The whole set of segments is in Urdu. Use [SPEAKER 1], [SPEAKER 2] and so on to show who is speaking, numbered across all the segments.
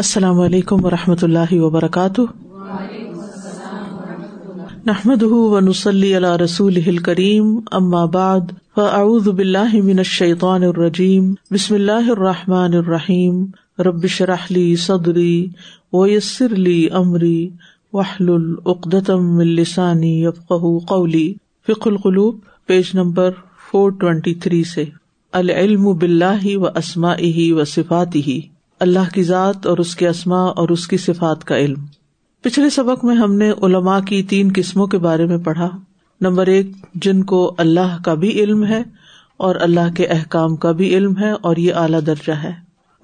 [SPEAKER 1] السلام علیکم و رحمۃ اللہ وبرکاتہ نحمد و نسلی اللہ رسول کریم امباد فعد بلّہ الشیطان الرجیم بسم اللہ الرحمٰن الرحیم ربش رحلی صدری ویسر علی عمری وحل العقدم السانی یفق قولی فق القلوب page number four twenty three سے العلم بلّہ و اسما و صفاتی اللہ کی ذات اور اس کے اسماء اور اس کی صفات کا علم پچھلے سبق میں ہم نے علماء کی تین قسموں کے بارے میں پڑھا نمبر ایک جن کو اللہ کا بھی علم ہے اور اللہ کے احکام کا بھی علم ہے اور یہ اعلیٰ درجہ ہے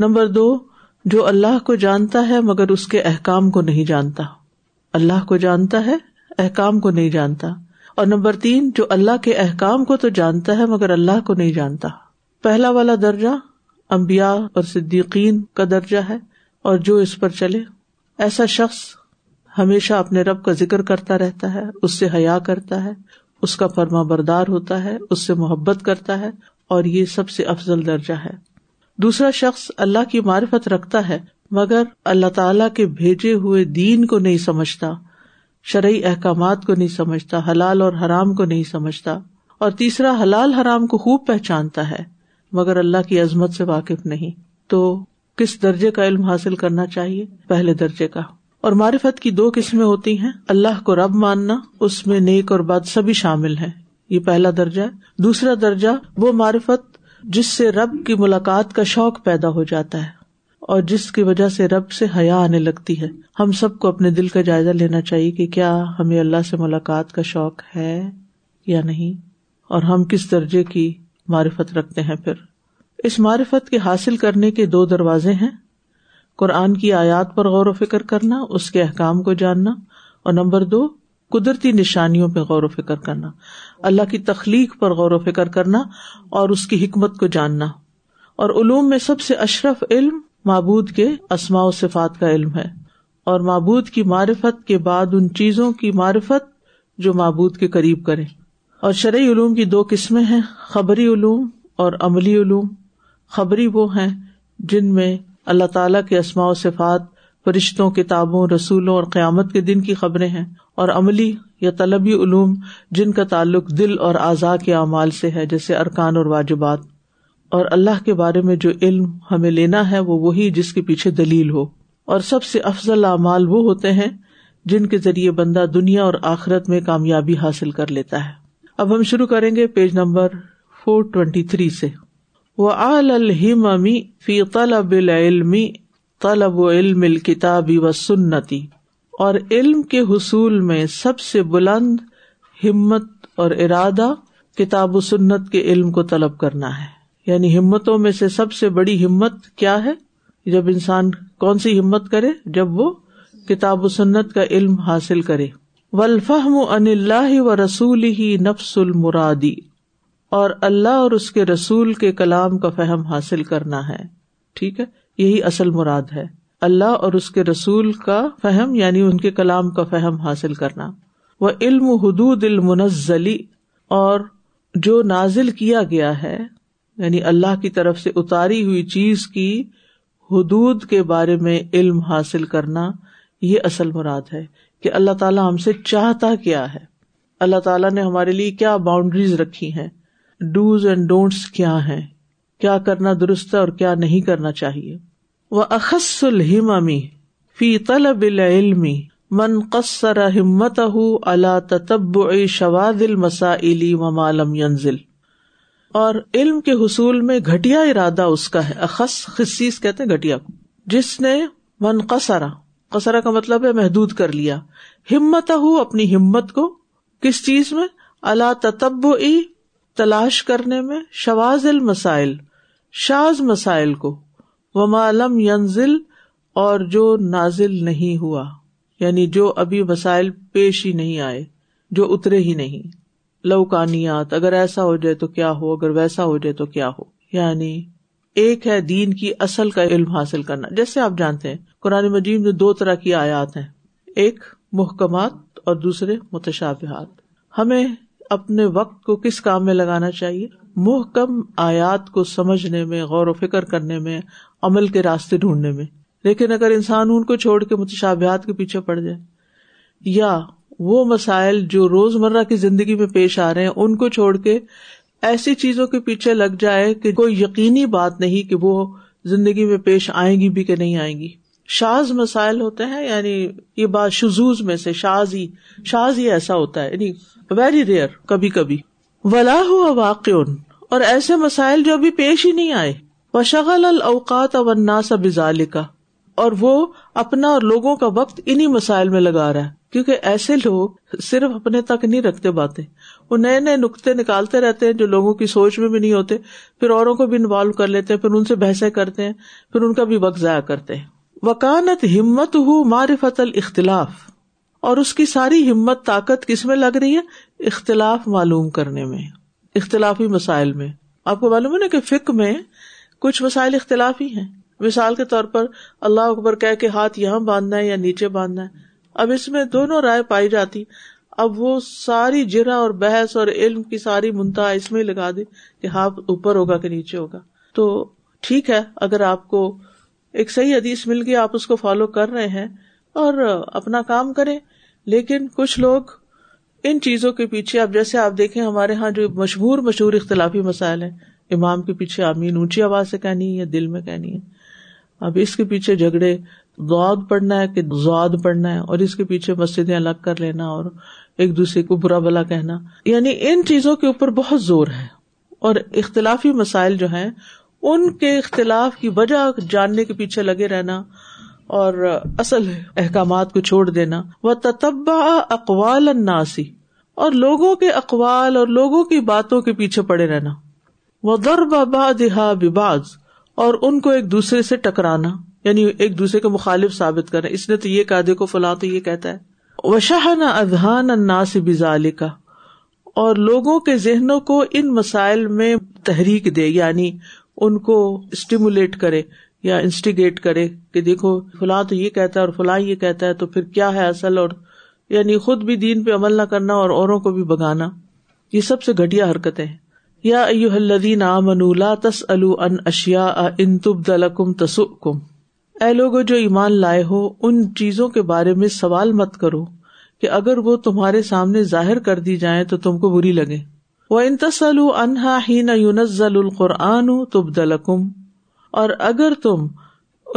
[SPEAKER 1] نمبر دو جو اللہ کو جانتا ہے مگر اس کے احکام کو نہیں جانتا اللہ کو جانتا ہے احکام کو نہیں جانتا اور نمبر تین جو اللہ کے احکام کو تو جانتا ہے مگر اللہ کو نہیں جانتا پہلا والا درجہ امبیا اور صدیقین کا درجہ ہے اور جو اس پر چلے ایسا شخص ہمیشہ اپنے رب کا ذکر کرتا رہتا ہے اس سے حیا کرتا ہے اس کا فرما بردار ہوتا ہے اس سے محبت کرتا ہے اور یہ سب سے افضل درجہ ہے دوسرا شخص اللہ کی معرفت رکھتا ہے مگر اللہ تعالی کے بھیجے ہوئے دین کو نہیں سمجھتا شرعی احکامات کو نہیں سمجھتا حلال اور حرام کو نہیں سمجھتا اور تیسرا حلال حرام کو خوب پہچانتا ہے مگر اللہ کی عظمت سے واقف نہیں تو کس درجے کا علم حاصل کرنا چاہیے پہلے درجے کا اور معرفت کی دو قسمیں ہوتی ہیں اللہ کو رب ماننا اس میں نیک اور بد سبھی شامل ہیں یہ پہلا درجہ ہے دوسرا درجہ وہ معرفت جس سے رب کی ملاقات کا شوق پیدا ہو جاتا ہے اور جس کی وجہ سے رب سے حیا آنے لگتی ہے ہم سب کو اپنے دل کا جائزہ لینا چاہیے کہ کیا ہمیں اللہ سے ملاقات کا شوق ہے یا نہیں اور ہم کس درجے کی معرفت رکھتے ہیں پھر اس معرفت کے حاصل کرنے کے دو دروازے ہیں قرآن کی آیات پر غور و فکر کرنا اس کے احکام کو جاننا اور نمبر دو قدرتی نشانیوں پہ غور و فکر کرنا اللہ کی تخلیق پر غور و فکر کرنا اور اس کی حکمت کو جاننا اور علوم میں سب سے اشرف علم معبود کے اسماء و صفات کا علم ہے اور معبود کی معرفت کے بعد ان چیزوں کی معرفت جو معبود کے قریب کرے اور شرعی علوم کی دو قسمیں ہیں خبری علوم اور عملی علوم خبری وہ ہیں جن میں اللہ تعالیٰ کے و صفات فرشتوں کتابوں رسولوں اور قیامت کے دن کی خبریں ہیں اور عملی یا طلبی علوم جن کا تعلق دل اور اعضاء کے اعمال سے ہے جیسے ارکان اور واجبات اور اللہ کے بارے میں جو علم ہمیں لینا ہے وہ وہی جس کے پیچھے دلیل ہو اور سب سے افضل اعمال وہ ہوتے ہیں جن کے ذریعے بندہ دنیا اور آخرت میں کامیابی حاصل کر لیتا ہے اب ہم شروع کریں گے page number four twenty three سے وم امی فی طلب العلم طلب و علم الکتابی و سنتی اور علم کے حصول میں سب سے بلند ہمت اور ارادہ کتاب و سنت کے علم کو طلب کرنا ہے یعنی ہمتوں میں سے سب سے بڑی ہمت کیا ہے جب انسان کون سی ہمت کرے جب وہ کتاب و سنت کا علم حاصل کرے ولفہم ان اللہ و رسول ہی نفس المرادی اور اللہ اور اس کے رسول کے کلام کا فہم حاصل کرنا ہے ٹھیک ہے یہی اصل مراد ہے اللہ اور اس کے رسول کا فہم یعنی ان کے کلام کا فہم حاصل کرنا وہ علم حدود المنزلی اور جو نازل کیا گیا ہے یعنی اللہ کی طرف سے اتاری ہوئی چیز کی حدود کے بارے میں علم حاصل کرنا یہ اصل مراد ہے کہ اللہ تعالیٰ ہم سے چاہتا کیا ہے اللہ تعالیٰ نے ہمارے لیے کیا باؤنڈریز رکھی ہیں ڈوز اینڈ ڈونٹس کیا ہیں کیا کرنا درست اور کیا نہیں کرنا چاہیے وہ اخص فی من قصر منقسر شواد المسا مالم ینزل اور علم کے حصول میں گٹیا ارادہ اس کا ہے اخص خصیص ہیں گھٹیا کو جس نے من قصرا قصر کا مطلب ہے محدود کر لیا ہمت ہو اپنی ہمت کو کس چیز میں اللہ تتب تلاش کرنے میں شواز المسائل شاز مسائل کو وما علم ینزل اور جو نازل نہیں ہوا یعنی جو ابھی مسائل پیش ہی نہیں آئے جو اترے ہی نہیں لوکانیات اگر ایسا ہو جائے تو کیا ہو اگر ویسا ہو جائے تو کیا ہو یعنی ایک ہے دین کی اصل کا علم حاصل کرنا جیسے آپ جانتے ہیں قرآن مجید میں دو طرح کی آیات ہیں ایک محکمات اور دوسرے متشابہات ہمیں اپنے وقت کو کس کام میں لگانا چاہیے محکم آیات کو سمجھنے میں غور و فکر کرنے میں عمل کے راستے ڈھونڈنے میں لیکن اگر انسان ان کو چھوڑ کے متشابہات کے پیچھے پڑ جائے یا وہ مسائل جو روز مرہ کی زندگی میں پیش آ رہے ہیں ان کو چھوڑ کے ایسی چیزوں کے پیچھے لگ جائے کہ کوئی یقینی بات نہیں کہ وہ زندگی میں پیش آئیں گی بھی کہ نہیں آئیں گی شاز مسائل ہوتے ہیں یعنی یہ بات شزوز میں سے شاز ہی شاز ہی ایسا ہوتا ہے یعنی ویری ریئر کبھی کبھی ولا ہوا واقع اور ایسے مسائل جو ابھی پیش ہی نہیں آئے بشغل الاوقات عناسا بزال کا اور وہ اپنا اور لوگوں کا وقت انہی مسائل میں لگا رہا ہے کیونکہ ایسے لوگ صرف اپنے تک نہیں رکھتے باتیں وہ نئے نئے نقطے نکالتے رہتے ہیں جو لوگوں کی سوچ میں بھی نہیں ہوتے پھر اوروں کو بھی انوالو کر لیتے ہیں پھر ان سے بحثیں کرتے ہیں پھر ان کا بھی وقت ضائع کرتے ہیں وکانت ہمت ہو معرفت الاختلاف اور اس کی ساری ہمت طاقت کس میں لگ رہی ہے اختلاف معلوم کرنے میں اختلافی مسائل میں آپ کو معلوم ہے نا کہ فک میں کچھ مسائل اختلافی ہیں مثال کے طور پر اللہ اکبر کہ ہاتھ یہاں باندھنا ہے یا نیچے باندھنا ہے اب اس میں دونوں رائے پائی جاتی اب وہ ساری جرا اور بحث اور علم کی ساری منتا اس میں لگا دی کہ ہاں اوپر ہوگا کہ نیچے ہوگا تو ٹھیک ہے اگر آپ کو ایک صحیح حدیث مل گئی آپ اس کو فالو کر رہے ہیں اور اپنا کام کرے لیکن کچھ لوگ ان چیزوں کے پیچھے اب جیسے آپ دیکھیں ہمارے یہاں جو مشہور مشہور اختلافی مسائل ہیں امام کے پیچھے آمین اونچی آواز سے کہنی ہے یا دل میں کہنی ہے اب اس کے پیچھے جھگڑے گود پڑھنا ہے کہ زعد پڑھنا ہے اور اس کے پیچھے مسجدیں الگ کر لینا اور ایک دوسرے کو برا بلا کہنا یعنی ان چیزوں کے اوپر بہت زور ہے اور اختلافی مسائل جو ہیں ان کے اختلاف کی وجہ جاننے کے پیچھے لگے رہنا اور اصل احکامات کو چھوڑ دینا وہ تتبا اقوال اناسی اور لوگوں کے اقوال اور لوگوں کی باتوں کے پیچھے پڑے رہنا وہ دہا بباز اور ان کو ایک دوسرے سے ٹکرانا یعنی ایک دوسرے کے مخالف ثابت کرے اس نے تو یہ کہا دیکھو فلاں تو یہ کہتا ہے وشاہ نہ اذہانا سے اور لوگوں کے ذہنوں کو ان مسائل میں تحریک دے یعنی ان کو اسٹیمولیٹ کرے یا انسٹیگیٹ کرے کہ دیکھو فلاں تو یہ کہتا ہے اور فلاں یہ کہتا ہے تو پھر کیا ہے اصل اور یعنی خود بھی دین پہ عمل نہ کرنا اور اوروں کو بھی بگانا یہ سب سے گھٹیا ایو الدین یادین منولا تس الشیا ان تب دلکم تسم اے لوگ جو ایمان لائے ہو ان چیزوں کے بارے میں سوال مت کرو کہ اگر وہ تمہارے سامنے ظاہر کر دی جائیں تو تم کو بری لگے وہ انتسل انہا ہی نہ یونزل القرآن تب دلکم اور اگر تم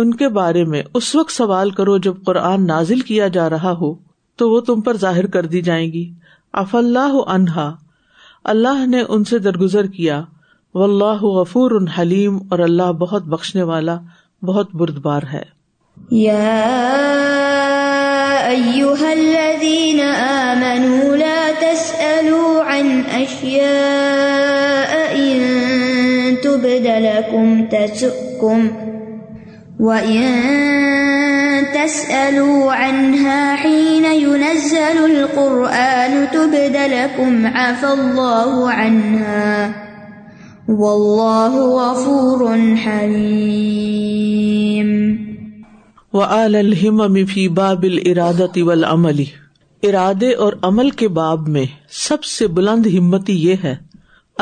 [SPEAKER 1] ان کے بارے میں اس وقت سوال کرو جب قرآن نازل کیا جا رہا ہو تو وہ تم پر ظاہر کر دی جائیں گی اف اللہ انہا اللہ نے ان سے درگزر کیا و اللہ غفور حلیم اور اللہ بہت بخشنے والا بہت بردبار ہے
[SPEAKER 2] یا ایوہا الذین آمنوا لا تسألوا عن اشیاء ان تم و تس الو این این یو نظر الکلو
[SPEAKER 1] تو بل کم اف واللہ غفور حلیم الہمم فی باب الارادت والعمل ارادے اور عمل کے باب میں سب سے بلند ہمتی یہ ہے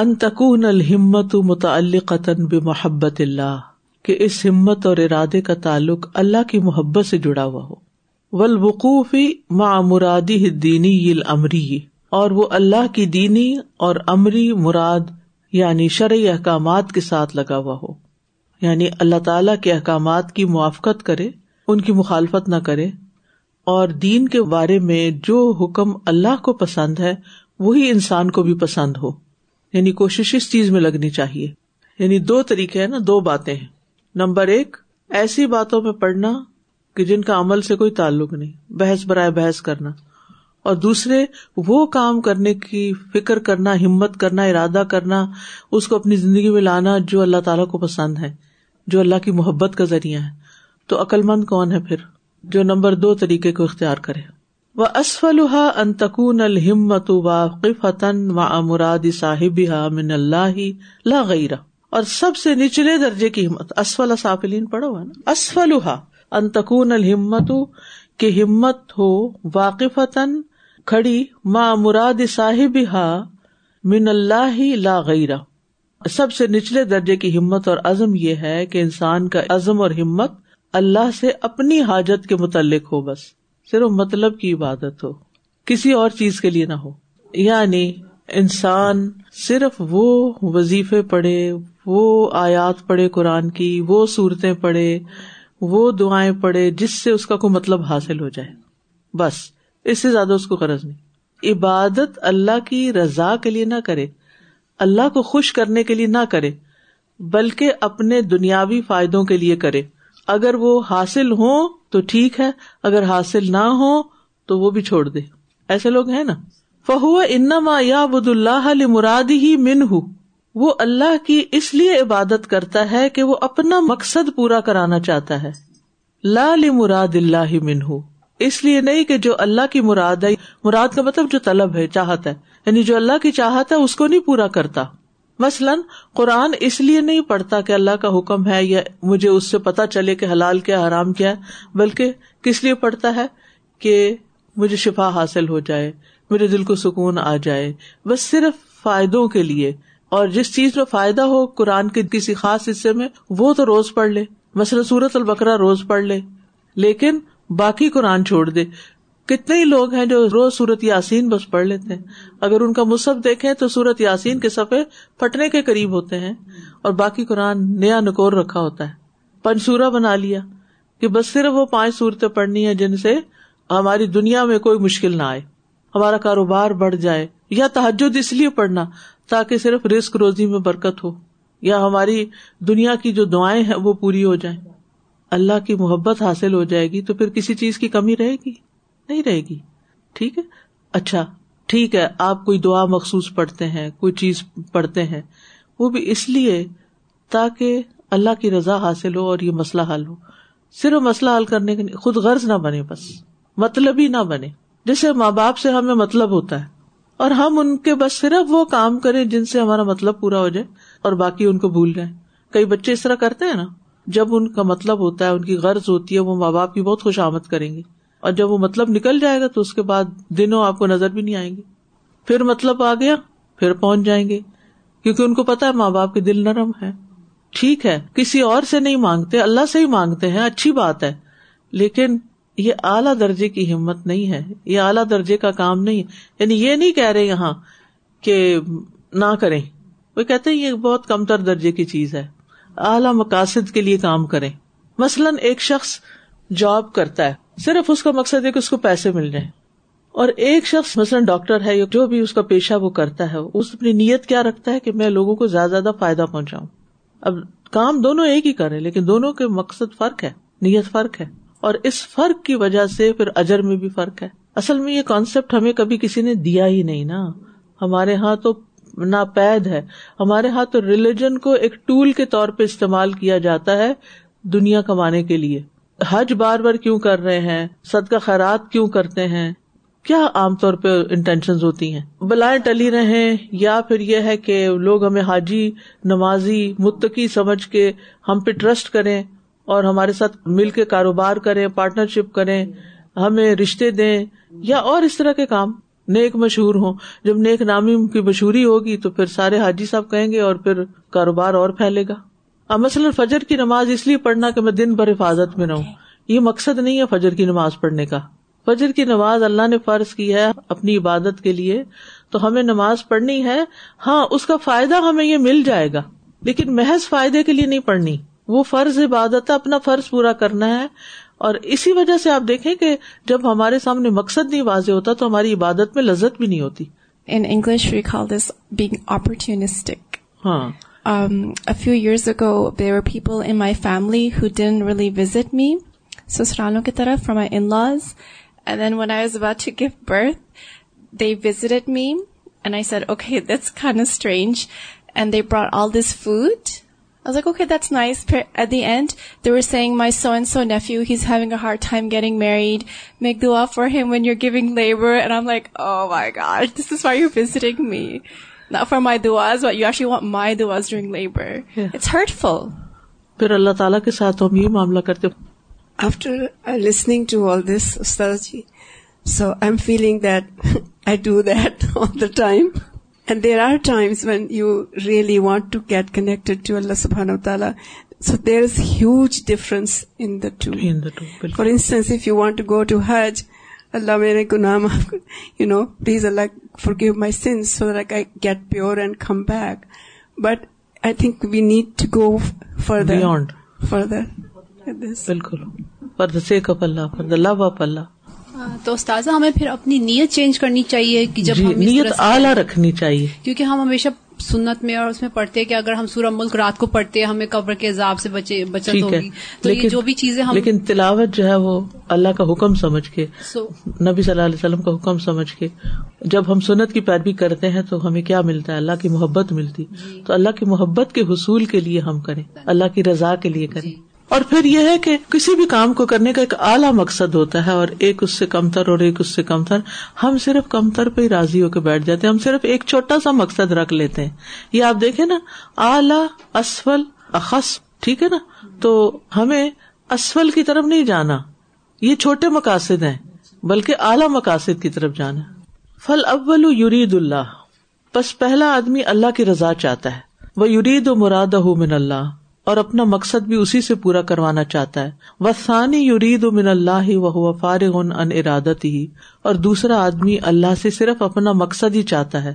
[SPEAKER 1] ان تکون الہمت متعلقتا بمحبت اللہ کہ اس ہمت اور ارادے کا تعلق اللہ کی محبت سے جڑا ہوا ہو و مع مرادی دینی امری اور وہ اللہ کی دینی اور امری مراد یعنی شرعی احکامات کے ساتھ لگا ہوا ہو یعنی اللہ تعالی کے احکامات کی موافقت کرے ان کی مخالفت نہ کرے اور دین کے بارے میں جو حکم اللہ کو پسند ہے وہی انسان کو بھی پسند ہو یعنی کوشش اس چیز میں لگنی چاہیے یعنی دو طریقے ہیں نا دو باتیں ہیں نمبر ایک ایسی باتوں میں پڑھنا کہ جن کا عمل سے کوئی تعلق نہیں بحث برائے بحث کرنا اور دوسرے وہ کام کرنے کی فکر کرنا ہمت کرنا ارادہ کرنا اس کو اپنی زندگی میں لانا جو اللہ تعالیٰ کو پسند ہے جو اللہ کی محبت کا ذریعہ ہے تو عقلمند کون ہے پھر جو نمبر دو طریقے کو اختیار کرے وہ اسفلحا انتقن انتقون الحمت واقف و امراد صاحب من اللہ لا غیرہ اور سب سے نچلے درجے کی ہمت اسفل پڑھا پڑھو نا اسفلحا انتقون الحمت کی ہمت ہو واقف کھڑی ما مراد صاحب ہا من اللہ لا غیرہ سب سے نچلے درجے کی ہمت اور عزم یہ ہے کہ انسان کا عزم اور ہمت اللہ سے اپنی حاجت کے متعلق ہو بس صرف مطلب کی عبادت ہو کسی اور چیز کے لیے نہ ہو یعنی انسان صرف وہ وظیفے پڑھے وہ آیات پڑھے قرآن کی وہ صورتیں پڑھے وہ دعائیں پڑھے جس سے اس کا کوئی مطلب حاصل ہو جائے بس اس سے زیادہ اس کو قرض نہیں عبادت اللہ کی رضا کے لیے نہ کرے اللہ کو خوش کرنے کے لیے نہ کرے بلکہ اپنے دنیاوی فائدوں کے لیے کرے اگر وہ حاصل ہو تو ٹھیک ہے اگر حاصل نہ ہو تو وہ بھی چھوڑ دے ایسے لوگ ہیں نا فہو ان مراد ہی من ہوں وہ اللہ کی اس لیے عبادت کرتا ہے کہ وہ اپنا مقصد پورا کرانا چاہتا ہے لا مراد اللہ منہ اس لیے نہیں کہ جو اللہ کی مراد ہے مراد کا مطلب جو طلب ہے چاہت ہے یعنی جو اللہ کی چاہت ہے اس کو نہیں پورا کرتا مثلاً قرآن اس لیے نہیں پڑھتا کہ اللہ کا حکم ہے یا مجھے اس سے پتا چلے کہ حلال کیا حرام کیا ہے بلکہ کس لیے پڑھتا ہے کہ مجھے شفا حاصل ہو جائے میرے دل کو سکون آ جائے بس صرف فائدوں کے لیے اور جس چیز میں فائدہ ہو قرآن کے کسی خاص حصے میں وہ تو روز پڑھ لے مثلاً سورت البقرا روز پڑھ لے لیکن باقی قرآن چھوڑ دے کتنے ہی لوگ ہیں جو روز سورت یاسین بس پڑھ لیتے ہیں اگر ان کا مصحف دیکھے تو سورت یاسین کے سفے پھٹنے کے قریب ہوتے ہیں اور باقی قرآن نیا نکور رکھا ہوتا ہے پنسورا بنا لیا کہ بس صرف وہ پانچ صورتیں پڑھنی ہے جن سے ہماری دنیا میں کوئی مشکل نہ آئے ہمارا کاروبار بڑھ جائے یا تحجد اس لیے پڑھنا تاکہ صرف رسک روزی میں برکت ہو یا ہماری دنیا کی جو دعائیں ہیں وہ پوری ہو جائیں اللہ کی محبت حاصل ہو جائے گی تو پھر کسی چیز کی کمی رہے گی نہیں رہے گی ٹھیک ہے اچھا ٹھیک ہے آپ کوئی دعا مخصوص پڑھتے ہیں کوئی چیز پڑھتے ہیں وہ بھی اس لیے تاکہ اللہ کی رضا حاصل ہو اور یہ مسئلہ حل ہو صرف مسئلہ حل کرنے کے خود غرض نہ بنے بس مطلب ہی نہ بنے جیسے ماں باپ سے ہمیں مطلب ہوتا ہے اور ہم ان کے بس صرف وہ کام کریں جن سے ہمارا مطلب پورا ہو جائے اور باقی ان کو بھول جائیں کئی بچے اس طرح کرتے ہیں نا جب ان کا مطلب ہوتا ہے ان کی غرض ہوتی ہے وہ ماں باپ کی بہت خوش آمد کریں گے اور جب وہ مطلب نکل جائے گا تو اس کے بعد دنوں آپ کو نظر بھی نہیں آئیں گے پھر مطلب آ گیا پھر پہنچ جائیں گے کیونکہ ان کو پتا ہے ماں باپ کے دل نرم ہے ٹھیک ہے کسی اور سے نہیں مانگتے اللہ سے ہی مانگتے ہیں اچھی بات ہے لیکن یہ اعلی درجے کی ہمت نہیں ہے یہ اعلیٰ درجے کا کام نہیں، ہے یعنی یہ نہیں کہہ رہے یہاں کہ نہ کریں وہ کہتے ہیں یہ بہت کمتر درجے کی چیز ہے اعلی مقاصد کے لیے کام کرے مثلاً ایک شخص جاب کرتا ہے صرف اس کا مقصد ہے کہ اس کو پیسے مل اور ایک شخص مثلاً ڈاکٹر ہے یا جو بھی اس کا پیشہ وہ کرتا ہے اس اپنی نیت کیا رکھتا ہے کہ میں لوگوں کو زیادہ زیادہ فائدہ پہنچاؤں اب کام دونوں ایک ہی کرے لیکن دونوں کے مقصد فرق ہے نیت فرق ہے اور اس فرق کی وجہ سے پھر اجر میں بھی فرق ہے اصل میں یہ کانسیپٹ ہمیں کبھی کسی نے دیا ہی نہیں نا ہمارے یہاں تو ناپید ہے ہمارے ہاتھ تو ریلیجن کو ایک ٹول کے طور پہ استعمال کیا جاتا ہے دنیا کمانے کے لیے حج بار بار کیوں کر رہے ہیں صدقہ خیرات کیوں کرتے ہیں کیا عام طور پہ انٹینشن ہوتی ہیں بلائیں ٹلی رہے یا پھر یہ ہے کہ لوگ ہمیں حاجی نمازی متقی سمجھ کے ہم پہ ٹرسٹ کریں اور ہمارے ساتھ مل کے کاروبار کریں پارٹنرشپ کریں ہمیں رشتے دیں یا اور اس طرح کے کام نیک مشہور ہوں جب نیک نامی کی مشہوری ہوگی تو پھر سارے حاجی صاحب کہیں گے اور پھر کاروبار اور پھیلے گا مثلاً فجر کی نماز اس لیے پڑھنا کہ میں دن بھر حفاظت میں رہوں یہ مقصد نہیں ہے فجر کی نماز پڑھنے کا فجر کی نماز اللہ نے فرض کی ہے اپنی عبادت کے لیے تو ہمیں نماز پڑھنی ہے ہاں اس کا فائدہ ہمیں یہ مل جائے گا لیکن محض فائدے کے لیے نہیں پڑھنی وہ فرض عبادت اپنا فرض پورا کرنا ہے اور اسی وجہ سے آپ دیکھیں کہ جب ہمارے سامنے مقصد نہیں واضح ہوتا تو ہماری عبادت میں لذت بھی نہیں ہوتی
[SPEAKER 3] in English we call this being opportunistic
[SPEAKER 1] ہاں
[SPEAKER 3] اپارچونیسٹکو years ago there were people in my family who didn't really visit me سسرالوں کی طرف فرومز and then when I gave birth made I purse food at they seeing my sons
[SPEAKER 1] اور اللہ تعالیٰ کے ساتھ معاملہ کرتے
[SPEAKER 4] آفٹرنگ to all this استادی so I am feeling and there are times when you really want to get connected to اللہ سبحان
[SPEAKER 1] و تعالیٰ so there
[SPEAKER 4] is huge difference in the to for instance if you want to go to ہج اللہ میرے آپ you know please Allah forgive my sins so that I get pure and come back but I think we
[SPEAKER 1] need
[SPEAKER 4] to go further
[SPEAKER 1] further for the seek of Allah for the love of Allah
[SPEAKER 5] تو استاذہ ہمیں پھر اپنی نیت چینج کرنی چاہیے کہ جب
[SPEAKER 1] جی، نیت اعلیٰ رکھنی چاہیے
[SPEAKER 5] کیونکہ ہم ہمیشہ سنت میں اور اس میں پڑھتے ہیں کہ اگر ہم سورہ ملک رات کو پڑھتے ہیں ہمیں قبر کے عذاب سے بچے بچت ہوگی تو لیکن جو بھی چیزیں ہم
[SPEAKER 1] لیکن تلاوت جو ہے وہ اللہ کا حکم سمجھ کے نبی صلی اللہ علیہ وسلم کا حکم سمجھ کے جب ہم سنت کی پیروی کرتے ہیں تو ہمیں کیا ملتا ہے اللہ کی محبت ملتی
[SPEAKER 5] جی۔
[SPEAKER 1] تو اللہ کی محبت کے حصول کے لیے ہم کریں اللہ کی رضا کے لیے جی۔ کریں اور پھر یہ ہے کہ کسی بھی کام کو کرنے کا ایک اعلیٰ مقصد ہوتا ہے اور ایک اس سے کمتر اور ایک اس سے کمتر ہم صرف کمتر پہ ہی راضی ہو کے بیٹھ جاتے ہیں ہم صرف ایک چھوٹا سا مقصد رکھ لیتے ہیں آپ دیکھیں نا اعلی اسفل اخص ٹھیک ہے نا تو ہمیں اسفل کی طرف نہیں جانا یہ چھوٹے مقاصد ہیں بلکہ اعلی مقاصد کی طرف جانا فل اول یورید اللہ بس پہلا آدمی اللہ کی رضا چاہتا ہے وہ یورید و مراد ہو من اللہ اور اپنا مقصد بھی اسی سے پورا کروانا چاہتا ہے وہ سانی یورید من اللہ و فارغ ان ارادت ہی اور دوسرا آدمی اللہ سے صرف اپنا مقصد ہی چاہتا ہے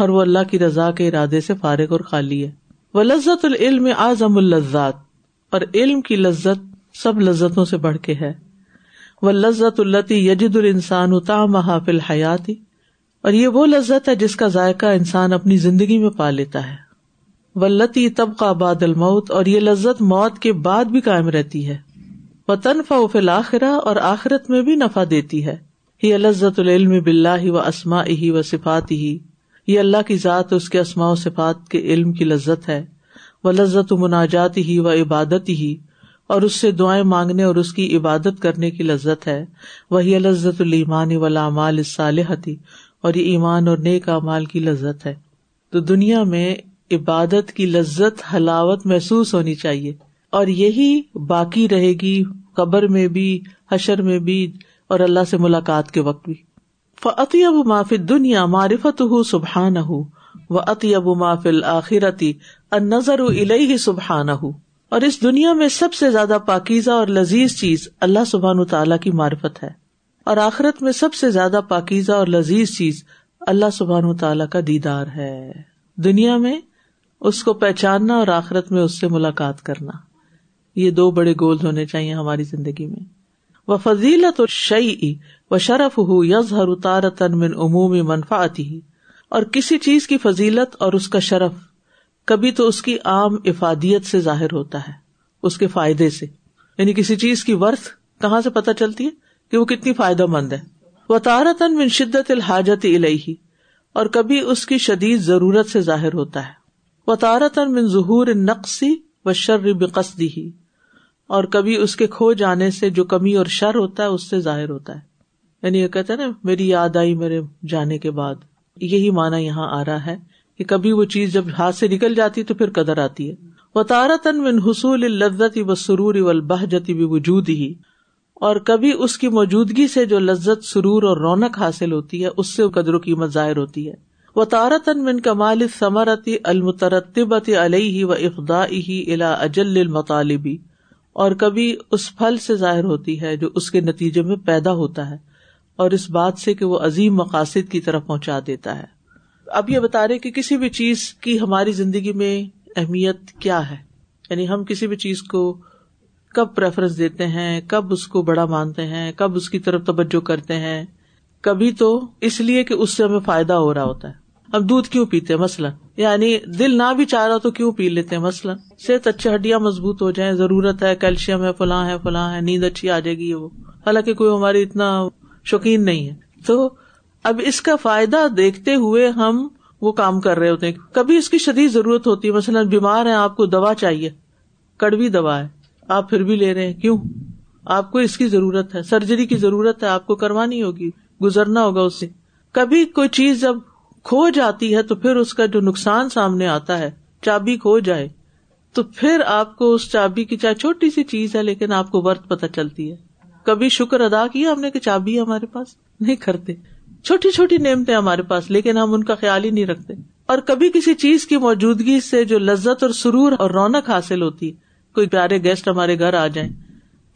[SPEAKER 1] اور وہ اللہ کی رضا کے ارادے سے فارغ اور خالی ہے وہ لذت العلم اعظم الزات اور علم کی لذت سب لذتوں سے بڑھ کے ہے وہ لذت التی یجد السان اتام حاف حیاتی اور یہ وہ لذت ہے جس کا ذائقہ انسان اپنی زندگی میں پا لیتا ہے ولتی طبقہ باد الموت اور یہ لذت موت کے بعد بھی قائم رہتی ہے وطن و فل آخرہ اور آخرت میں بھی نفع دیتی ہے یہ لذت العلم بلّہ و اسما ہی و صفات ہی یہ اللہ کی ذات اس کے اسماء و صفات کے علم کی لذت ہے وہ لذت مناجات ہی و عبادت ہی اور اس سے دعائیں مانگنے اور اس کی عبادت کرنے کی لذت ہے وہی لذت المان و لامال صالحتی اور یہ ایمان اور نیک امال کی لذت ہے تو دنیا میں عبادت کی لذت ہلاوت محسوس ہونی چاہیے اور یہی باقی رہے گی قبر میں بھی حشر میں بھی اور اللہ سے ملاقات کے وقت بھی فتی اب مافل دنیا معرفت ہُو سبحان ہُو و اتیبو مافل آخرتی نظر و سبحان ہُو اور اس دنیا میں سب سے زیادہ پاکیزہ اور لذیذ چیز اللہ سبحان و تعالیٰ کی معرفت ہے اور آخرت میں سب سے زیادہ پاکیزہ اور لذیذ چیز اللہ سبحان و تعالیٰ کا دیدار ہے دنیا میں اس کو پہچاننا اور آخرت میں اس سے ملاقات کرنا یہ دو بڑے گول ہونے چاہیے ہماری زندگی میں وہ فضیلت اور شعی و شرف ہُو یزہ تارتن ہی اور کسی چیز کی فضیلت اور اس کا شرف کبھی تو اس کی عام افادیت سے ظاہر ہوتا ہے اس کے فائدے سے یعنی کسی چیز کی ورتھ کہاں سے پتہ چلتی ہے کہ وہ کتنی فائدہ مند ہے وہ تارتن من شدت الحاجت الہی اور کبھی اس کی شدید ضرورت سے ظاہر ہوتا ہے و تارت من ظہور نقصی و شر ہی اور کبھی اس کے کھو جانے سے جو کمی اور شر ہوتا ہے اس سے ظاہر ہوتا ہے یعنی یہ کہتے ہیں نا میری یاد آئی میرے جانے کے بعد یہی مانا یہاں آ رہا ہے کہ کبھی وہ چیز جب ہاتھ سے نکل جاتی تو پھر قدر آتی ہے وہ تارتن حصول لذت و سرور و البہجتی بھی وجود ہی اور کبھی اس کی موجودگی سے جو لذت سرور اور رونق حاصل ہوتی ہے اس سے قدر و قیمت ظاہر ہوتی ہے تارتن من کمال ثمرت المترت طبت علی ہی و اقدای الا اجل المطالبی اور کبھی اس پھل سے ظاہر ہوتی ہے جو اس کے نتیجے میں پیدا ہوتا ہے اور اس بات سے کہ وہ عظیم مقاصد کی طرف پہنچا دیتا ہے اب یہ بتا رہے کہ کسی بھی چیز کی ہماری زندگی میں اہمیت کیا ہے یعنی ہم کسی بھی چیز کو کب پریفرنس دیتے ہیں کب اس کو بڑا مانتے ہیں کب اس کی طرف توجہ کرتے ہیں کبھی تو اس لیے کہ اس سے ہمیں فائدہ ہو رہا ہوتا ہے اب دودھ کیوں پیتے مسئلہ یعنی دل نہ بھی چاہ رہا تو کیوں پی لیتے مسئلہ صحت اچھی ہڈیاں مضبوط ہو جائیں ضرورت ہے کیلشیم ہے فلاں ہے فلاں ہے نیند اچھی آ جائے گی وہ حالانکہ کوئی ہماری اتنا شوقین نہیں ہے تو اب اس کا فائدہ دیکھتے ہوئے ہم وہ کام کر رہے ہوتے ہیں کبھی اس کی شدید ضرورت ہوتی ہے مثلاً بیمار ہیں آپ کو دوا چاہیے کڑوی دوا ہے آپ پھر بھی لے رہے ہیں کیوں آپ کو اس کی ضرورت ہے سرجری کی ضرورت ہے آپ کو کروانی ہوگی گزرنا ہوگا اس سے کبھی کوئی چیز جب کھو جاتی ہے تو پھر اس کا جو نقصان سامنے آتا ہے چابی کھو جائے تو پھر آپ کو اس چابی کی چاہے چھوٹی سی چیز ہے لیکن آپ کو ورت پتہ چلتی ہے کبھی شکر ادا کیا ہم نے کہ چابی ہے ہمارے پاس نہیں کرتے چھوٹی چھوٹی نعمتیں ہمارے پاس لیکن ہم ان کا خیال ہی نہیں رکھتے اور کبھی کسی چیز کی موجودگی سے جو لذت اور سرور اور رونق حاصل ہوتی ہے کوئی پیارے گیسٹ ہمارے گھر آ جائیں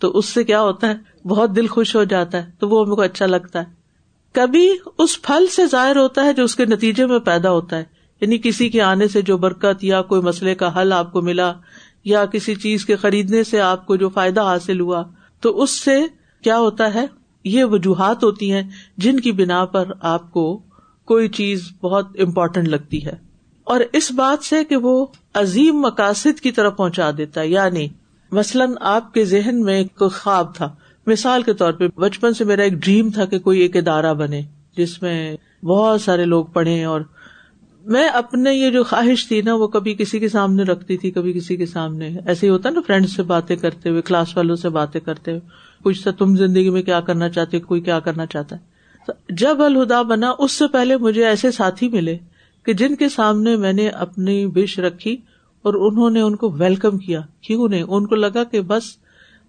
[SPEAKER 1] تو اس سے کیا ہوتا ہے بہت دل خوش ہو جاتا ہے تو وہ ہم کو اچھا لگتا ہے کبھی اس پھل سے ظاہر ہوتا ہے جو اس کے نتیجے میں پیدا ہوتا ہے یعنی کسی کے آنے سے جو برکت یا کوئی مسئلے کا حل آپ کو ملا یا کسی چیز کے خریدنے سے آپ کو جو فائدہ حاصل ہوا تو اس سے کیا ہوتا ہے یہ وجوہات ہوتی ہیں جن کی بنا پر آپ کو کوئی چیز بہت امپورٹینٹ لگتی ہے اور اس بات سے کہ وہ عظیم مقاصد کی طرف پہنچا دیتا ہے یعنی مثلاً آپ کے ذہن میں خواب تھا مثال کے طور پہ بچپن سے میرا ایک ڈریم تھا کہ کوئی ایک ادارہ بنے جس میں بہت سارے لوگ پڑھے اور میں اپنے یہ جو خواہش تھی نا وہ کبھی کسی کے سامنے رکھتی تھی کبھی کسی کے سامنے ایسے ہی ہوتا نا فرینڈ سے باتیں کرتے ہوئے کلاس والوں سے باتیں کرتے ہوئے کچھ تم زندگی میں کیا کرنا چاہتے کوئی کیا کرنا چاہتا ہے جب الہدا بنا اس سے پہلے مجھے ایسے ساتھی ملے کہ جن کے سامنے میں نے اپنی بش رکھی اور انہوں نے ان کو ویلکم کیا کیوں نہیں ان کو لگا کہ بس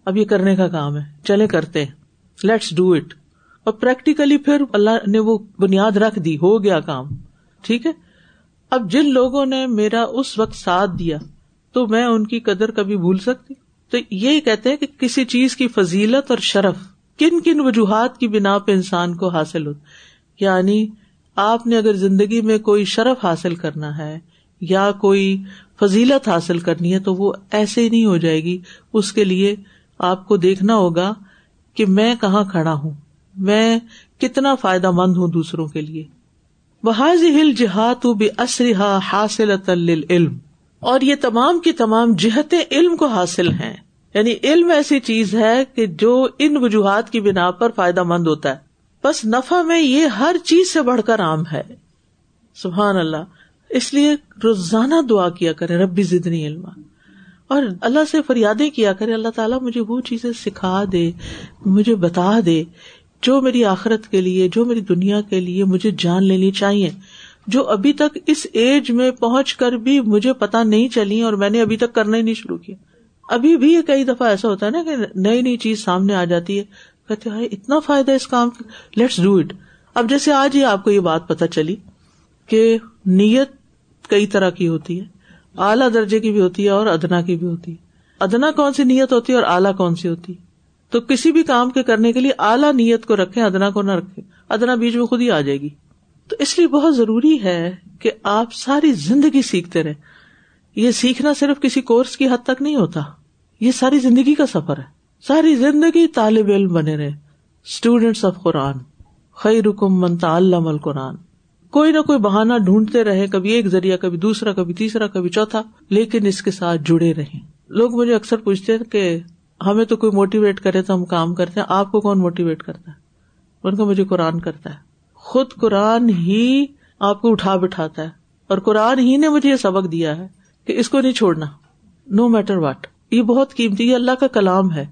[SPEAKER 1] اب یہ کرنے کا کام ہے چلے کرتے لیٹس ڈو اٹ اور پریکٹیکلی پھر اللہ نے وہ بنیاد رکھ دی ہو گیا کام ٹھیک ہے اب جن لوگوں نے میرا اس وقت ساتھ دیا تو میں ان کی قدر کبھی بھول سکتی تو یہی کہتے ہیں کہ کسی چیز کی فضیلت اور شرف کن کن وجوہات کی بنا پہ انسان کو حاصل ہو یعنی آپ نے اگر زندگی میں کوئی شرف حاصل کرنا ہے یا کوئی فضیلت حاصل کرنی ہے تو وہ ایسے ہی نہیں ہو جائے گی اس کے لیے آپ کو دیکھنا ہوگا کہ میں کہاں کھڑا ہوں میں کتنا فائدہ مند ہوں دوسروں کے لیے بحاظ ہل جہاد حاصل علم اور یہ تمام کی تمام جہت علم کو حاصل ہیں یعنی علم ایسی چیز ہے کہ جو ان وجوہات کی بنا پر فائدہ مند ہوتا ہے بس نفع میں یہ ہر چیز سے بڑھ کر عام ہے سبحان اللہ اس لیے روزانہ دعا کیا کرے ربی زدنی علم اور اللہ سے فریادیں کیا کرے اللہ تعالیٰ مجھے وہ چیزیں سکھا دے مجھے بتا دے جو میری آخرت کے لیے جو میری دنیا کے لیے مجھے جان لینی چاہیے جو ابھی تک اس ایج میں پہنچ کر بھی مجھے پتا نہیں چلی اور میں نے ابھی تک کرنا ہی نہیں شروع کیا ابھی بھی یہ کئی دفعہ ایسا ہوتا ہے نا کہ نئی نئی چیز سامنے آ جاتی ہے کہتے ہیں اتنا فائدہ اس کام کا لیٹس ڈو اٹ اب جیسے آج ہی آپ کو یہ بات پتا چلی کہ نیت کئی طرح کی ہوتی ہے درجے کی بھی ہوتی ہے اور ادنا کی بھی ہوتی ہے ادنا کون سی نیت ہوتی ہے اور اعلیٰ کون سی ہوتی تو کسی بھی کام کے کرنے کے لیے اعلیٰ نیت کو رکھے ادنا کو نہ رکھے ادنا بیچ میں خود ہی آ جائے گی تو اس لیے بہت ضروری ہے کہ آپ ساری زندگی سیکھتے رہے یہ سیکھنا صرف کسی کورس کی حد تک نہیں ہوتا یہ ساری زندگی کا سفر ہے ساری زندگی طالب علم بنے رہے اسٹوڈینٹس آف قرآن خی رکم منتا مل قرآن کوئی نہ کوئی بہانا ڈھونڈتے رہے کبھی ایک ذریعہ کبھی دوسرا کبھی تیسرا کبھی چوتھا لیکن اس کے ساتھ جڑے رہے لوگ مجھے اکثر پوچھتے کہ ہمیں تو کوئی موٹیویٹ کرے تو ہم کام کرتے ہیں آپ کو کون موٹیویٹ کرتا ہے ان کو مجھے قرآن کرتا ہے خود قرآن ہی آپ کو اٹھا بٹھاتا ہے اور قرآن ہی نے مجھے یہ سبق دیا ہے کہ اس کو نہیں چھوڑنا نو میٹر واٹ یہ بہت قیمتی یہ اللہ کا کلام ہے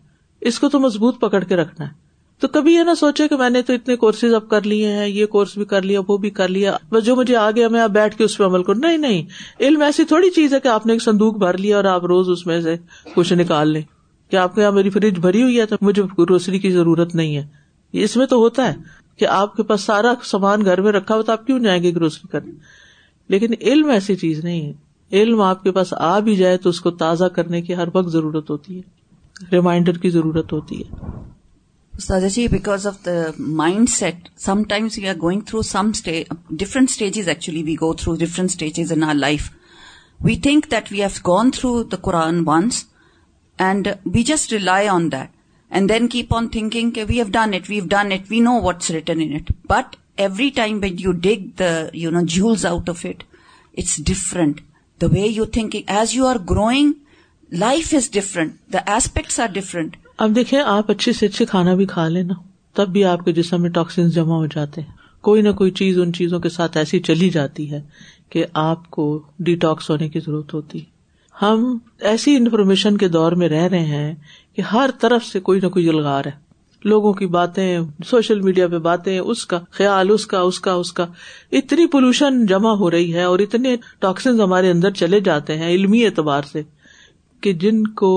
[SPEAKER 1] اس کو تو مضبوط پکڑ کے رکھنا ہے تو کبھی یہ نہ سوچے کہ میں نے تو اتنے کورسز اب کر لیے ہیں یہ کورس بھی کر لیا وہ بھی کر لیا بس جو مجھے آ گیا میں بیٹھ کے اس پہ عمل کروں نہیں نہیں علم ایسی تھوڑی چیز ہے کہ آپ نے ایک سندوک بھر لیا اور آپ روز اس میں سے کچھ نکال لیں کہ آپ کے یہاں میری فریج بھری ہوئی ہے تو مجھے گروسری کی ضرورت نہیں ہے اس میں تو ہوتا ہے کہ آپ کے پاس سارا سامان گھر میں رکھا ہو تو آپ کیوں جائیں گے گروسری کرنے لیکن علم ایسی چیز نہیں ہے علم آپ کے پاس آ بھی جائے تو اس کو تازہ کرنے کی ہر وقت ضرورت ہوتی ہے ریمائنڈر کی ضرورت ہوتی ہے
[SPEAKER 6] Sajaji, because of the mindset, sometimes we are going through some different stages. Actually, we go through different stages in our life. We think that we have gone through the Quran once and we just rely on that and then keep on thinking, okay, we've done it, we know what's written in it. But every time when you dig the, jewels out of it, it's different. The way you think, as you are growing, life is different. The aspects are different.
[SPEAKER 1] اب دیکھیں آپ اچھے سے اچھے کھانا بھی کھا لینا تب بھی آپ کے جسم میں ٹاکسین جمع ہو جاتے ہیں کوئی نہ کوئی چیز ان چیزوں کے ساتھ ایسی چلی جاتی ہے کہ آپ کو ڈی ٹاکس ہونے کی ضرورت ہوتی ہم ایسی انفارمیشن کے دور میں رہ رہے ہیں کہ ہر طرف سے کوئی نہ کوئی یلگار ہے لوگوں کی باتیں سوشل میڈیا پہ باتیں اس کا خیال اس کا اس کا اس کا اتنی پولوشن جمع ہو رہی ہے اور اتنے ٹاکسنز ہمارے اندر چلے جاتے ہیں علمی اعتبار سے کہ جن کو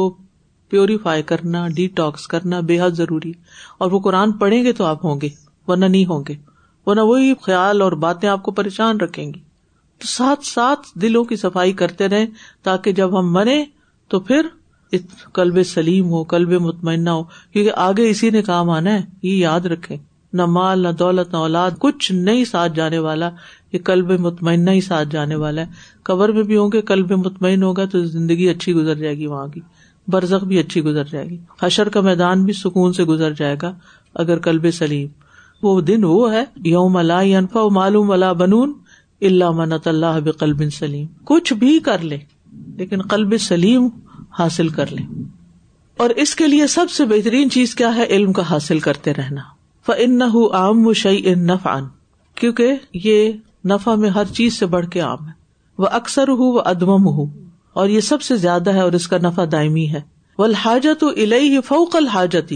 [SPEAKER 1] پیوریفائی کرنا ڈی ٹاکس کرنا بے حد ضروری اور وہ قرآن پڑھیں گے تو آپ ہوں گے ورنہ نہیں ہوں گے ورنہ وہی خیال اور باتیں آپ کو پریشان رکھیں گی تو ساتھ ساتھ دلوں کی صفائی کرتے رہیں تاکہ جب ہم مرے تو پھر کلب سلیم ہو کلب مطمئنہ ہو کیونکہ آگے اسی نے کام آنا ہے یہ یاد رکھے نہ مال نہ دولت نہ اولاد کچھ نہیں ساتھ جانے والا یہ کلب مطمئنہ ہی ساتھ جانے والا ہے قبر میں بھی ہوں گے کلب مطمئن ہوگا تو زندگی اچھی گزر جائے گی وہاں کی برزخ بھی اچھی گزر جائے گی حشر کا میدان بھی سکون سے گزر جائے گا اگر کلب سلیم وہ دن وہ ہے یوم اللہ معلوم بلب سلیم کچھ بھی کر لے لیکن کلب سلیم حاصل کر لے اور اس کے لیے سب سے بہترین چیز کیا ہے علم کا حاصل کرتے رہنا ف عام نہ شعی ان نف عن کی یہ نفع میں ہر چیز سے بڑھ کے عام ہے وہ اکثر ہوں وہ ادمم ہوں اور یہ سب سے زیادہ ہے اور اس کا نفع دائمی ہے و حاجت فوق الحاجت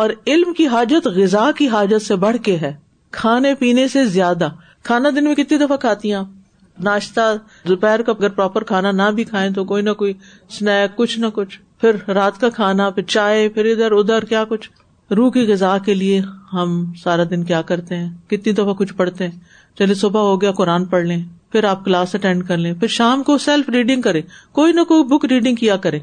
[SPEAKER 1] اور علم کی حاجت غذا کی حاجت سے بڑھ کے ہے کھانے پینے سے زیادہ کھانا دن میں کتنی دفعہ کھاتی ہیں آپ ناشتہ دوپہر کا اگر پراپر کھانا نہ بھی کھائیں تو کوئی نہ کوئی اسنیک کچھ نہ کچھ پھر رات کا کھانا پھر چائے پھر ادھر ادھر کیا کچھ روح کی غذا کے لیے ہم سارا دن کیا کرتے ہیں کتنی دفعہ کچھ پڑھتے ہیں چلے صبح ہو گیا قرآن پڑھ لیں پھر آپ کلاس اٹینڈ کر لیں پھر شام کو سیلف ریڈنگ کریں کوئی نہ کوئی بک ریڈنگ کیا کریں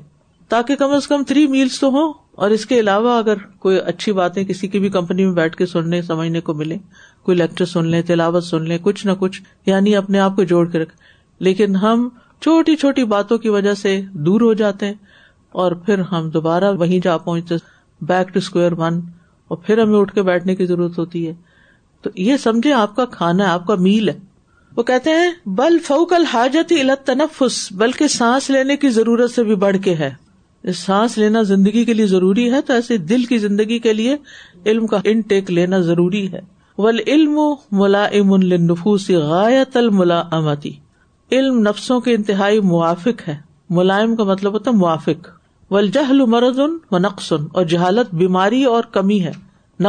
[SPEAKER 1] تاکہ کم از کم تھری میلس تو ہوں اور اس کے علاوہ اگر کوئی اچھی باتیں کسی کی بھی کمپنی میں بیٹھ کے سننے سمجھنے کو ملے کوئی لیکچر سن لیں تلاوت سن لیں کچھ نہ کچھ یعنی اپنے آپ کو جوڑ کے رکھ لیکن ہم چھوٹی چھوٹی باتوں کی وجہ سے دور ہو جاتے ہیں اور پھر ہم دوبارہ وہیں جا پہنچتے بیک ٹو اسکوئر ون اور پھر ہمیں اٹھ کے بیٹھنے کی ضرورت ہوتی ہے تو یہ سمجھے آپ کا کھانا ہے آپ کا میل ہے وہ کہتے ہیں بل فوکل حاجت تنفس بلکہ سانس لینے کی ضرورت سے بھی بڑھ کے ہے سانس لینا زندگی کے لیے ضروری ہے تو ایسے دل کی زندگی کے لیے علم کا ان ٹیک لینا ضروری ہے ول علم ملائم النفوس غایت الملامتی علم نفسوں کے انتہائی موافق ہے ملائم کا مطلب ہوتا موافق ولجہل جہل مرد ان نقش ان اور جہالت بیماری اور کمی ہے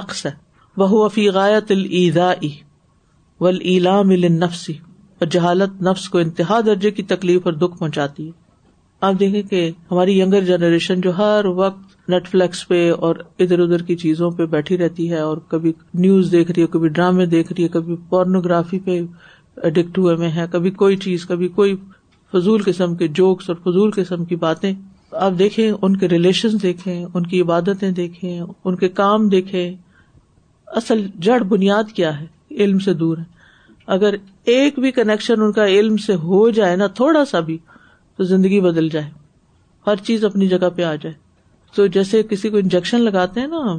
[SPEAKER 1] نقص ہے بہو افی غایت تل ول مل نفسی اور جہالت نفس کو انتہا درجے کی تکلیف اور دکھ پہنچاتی ہے آپ دیکھیں کہ ہماری یگر جنریشن جو ہر وقت نیٹ فلیکس پہ اور ادھر ادھر کی چیزوں پہ بیٹھی رہتی ہے اور کبھی نیوز دیکھ رہی ہے کبھی ڈرامے دیکھ رہی ہے کبھی پورنوگرافی پہ اڈکٹ ہوئے میں ہے کبھی کوئی چیز کبھی کوئی فضول قسم کے جوکس اور فضول قسم کی باتیں آپ دیکھیں ان کے ریلیشن دیکھیں ان کی عبادتیں دیکھیں ان کے کام دیکھیں اصل جڑ بنیاد کیا ہے علم سے دور ہے اگر ایک بھی کنیکشن ان کا علم سے ہو جائے نا تھوڑا سا بھی تو زندگی بدل جائے ہر چیز اپنی جگہ پہ آ جائے تو جیسے کسی کو انجیکشن لگاتے ہیں نا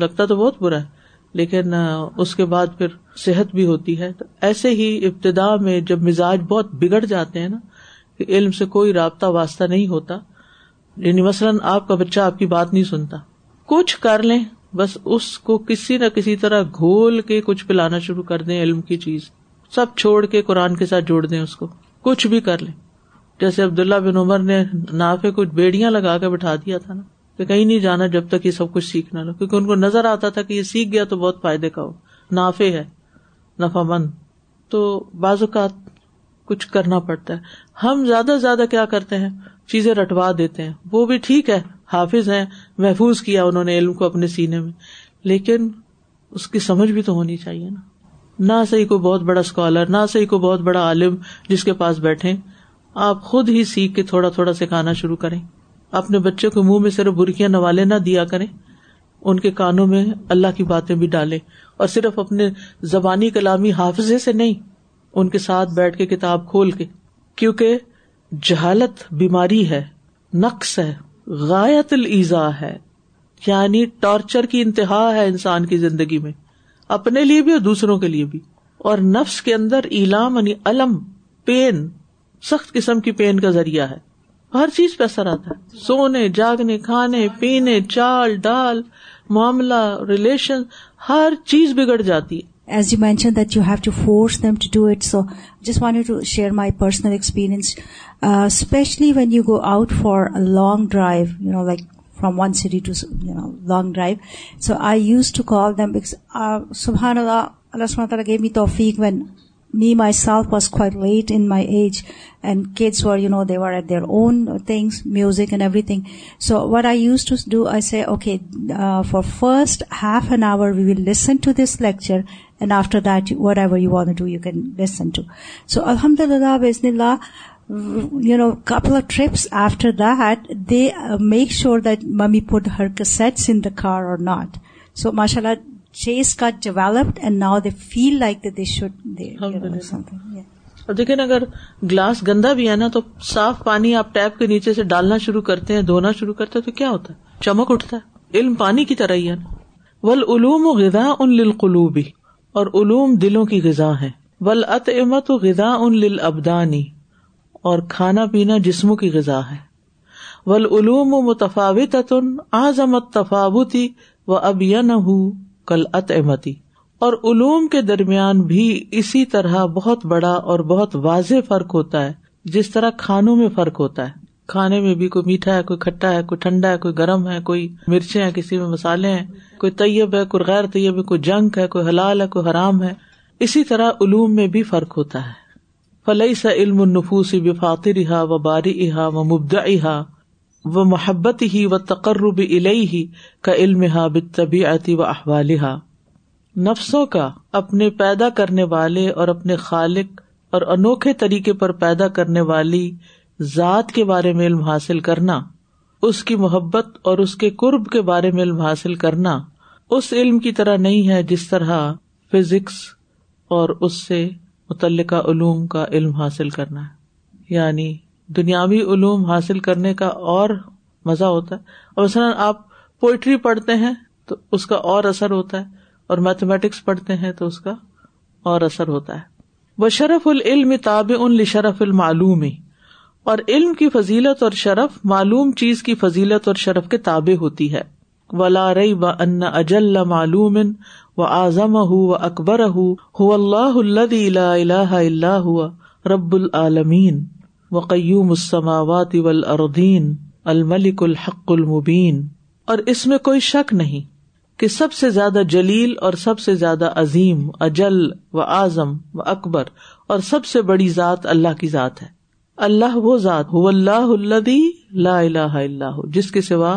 [SPEAKER 1] لگتا تو بہت برا ہے لیکن اس کے بعد پھر صحت بھی ہوتی ہے تو ایسے ہی ابتدا میں جب مزاج بہت بگڑ جاتے ہیں نا کہ علم سے کوئی رابطہ واسطہ نہیں ہوتا یعنی مثلاً آپ کا بچہ آپ کی بات نہیں سنتا کچھ کر لیں بس اس کو کسی نہ کسی طرح گھول کے کچھ پلانا شروع کر دیں علم کی چیز سب چھوڑ کے قرآن کے ساتھ جوڑ دیں اس کو کچھ بھی کر لیں جیسے عبداللہ بن عمر نے نافے کچھ بیڑیاں لگا کے بٹھا دیا تھا نا کہ کہیں نہیں جانا جب تک یہ سب کچھ سیکھنا لو کیونکہ ان کو نظر آتا تھا کہ یہ سیکھ گیا تو بہت فائدے کا ہو نافے ہے نفا مند تو بعض اوقات کچھ کرنا پڑتا ہے ہم زیادہ سے زیادہ کیا کرتے ہیں چیزیں رٹوا دیتے ہیں وہ بھی ٹھیک ہے حافظ ہیں محفوظ کیا انہوں نے علم کو اپنے سینے میں لیکن اس کی سمجھ بھی تو ہونی چاہیے نا نہ صحیح کو بہت بڑا اسکالر نہ صحیح کو بہت بڑا عالم جس کے پاس بیٹھے آپ خود ہی سیکھ کے تھوڑا تھوڑا سکھانا شروع کریں اپنے بچوں کے منہ میں صرف برقیاں نوالے نہ دیا کریں ان کے کانوں میں اللہ کی باتیں بھی ڈالے اور صرف اپنے زبانی کلامی حافظے سے نہیں ان کے ساتھ بیٹھ کے کتاب کھول کے کیونکہ جہالت بیماری ہے نقص ہے غایت الزا ہے یعنی ٹارچر کی انتہا ہے انسان کی زندگی میں اپنے لیے بھی اور دوسروں کے لیے بھی اور نفس کے اندر الام یعنی الم پین سخت قسم کی پین کا ذریعہ ہے ہر چیز پہ اثر آتا ہے سونے جاگنے کھانے پینے چال ڈال معاملہ ریلیشن ہر چیز بگڑ جاتی ہے
[SPEAKER 7] as you mention that you have to force them to do it so just want to share my personal experience especially when you go out for long drive you know like from one city to you know long drive so I use to call them because سبحان اللہ اللہ علیہ گیو می توفیق when me myself was quite wait in my age and kids were you know they eat their own things music and everything so what I use to do I say okay for first half an hour we will listen to this lecture and after that whatever you want do you can listen to so الحمد للہ بزن اللہ you know couple of trips after that they make sure that mummy put her seats in the car or not so ماشاء اللہ کا developed and now they they
[SPEAKER 1] feel
[SPEAKER 7] like should
[SPEAKER 1] اور دیکھیں اگر گلاس گندا بھی ہے نا تو صاف پانی آپ ٹیپ کے نیچے سے ڈالنا شروع کرتے ہیں دھونا شروع کرتے تو کیا ہوتا ہے چمک اٹھتا ہے علم پانی کی طرح ہی ہے نا ول علوم و غذا ان اور علوم دلوں کی غذا ہے ول ات امت و غذا ان لبانی اور کھانا پینا جسموں کی غذا ہے ول علوم و متفاوت تن آزمت تفاوتی و ابین ہوں کل ات امتی اور علوم کے درمیان بھی اسی طرح بہت بڑا اور بہت واضح فرق ہوتا ہے جس طرح کھانوں میں فرق ہوتا ہے کھانے میں بھی کوئی میٹھا ہے کوئی کھٹا ہے کوئی ٹھنڈا ہے کوئی گرم ہے کوئی مرچے ہیں کسی میں مسالے ہیں کوئی طیب ہے کوئی غیر طیب ہے کوئی جنک ہے کوئی حلال ہے کوئی حرام ہے اسی طرح علوم میں بھی فرق ہوتا ہے فلئی سا علموس وفاتر رہا و باری احا و مبدا احا وہ محبت ہی و تقرب الہی ہی کا علم ہا بحوالہ نفسوں کا اپنے پیدا کرنے والے اور اپنے خالق اور انوکھے طریقے پر پیدا کرنے والی ذات کے بارے میں علم حاصل کرنا اس کی محبت اور اس کے قرب کے بارے میں علم حاصل کرنا اس علم کی طرح نہیں ہے جس طرح فزکس اور اس سے متعلقہ علوم کا علم حاصل کرنا ہے یعنی دنیاوی علوم حاصل کرنے کا اور مزہ ہوتا ہے اور مثلاً آپ پوئٹری پڑھتے ہیں تو اس کا اور اثر ہوتا ہے اور میتھمیٹکس پڑھتے ہیں تو اس کا اور اثر ہوتا ہے وہ شرف العلم تاب ان لشرف المعلوم اور علم کی فضیلت اور شرف معلوم چیز کی فضیلت اور شرف کے تابع ہوتی ہے ولا و ان اجل معلوم و اعظم ہُ و اکبر ہُو اللہ رب العالمین وقیوم السماوات والاردین الملک الحق المبین اور اس میں کوئی شک نہیں کہ سب سے زیادہ جلیل اور سب سے زیادہ عظیم اجل و اعظم و اکبر اور سب سے بڑی ذات اللہ کی ذات ہے اللہ وہ ذات هو اللہ الذی لا الہ الا اللہ جس کے سوا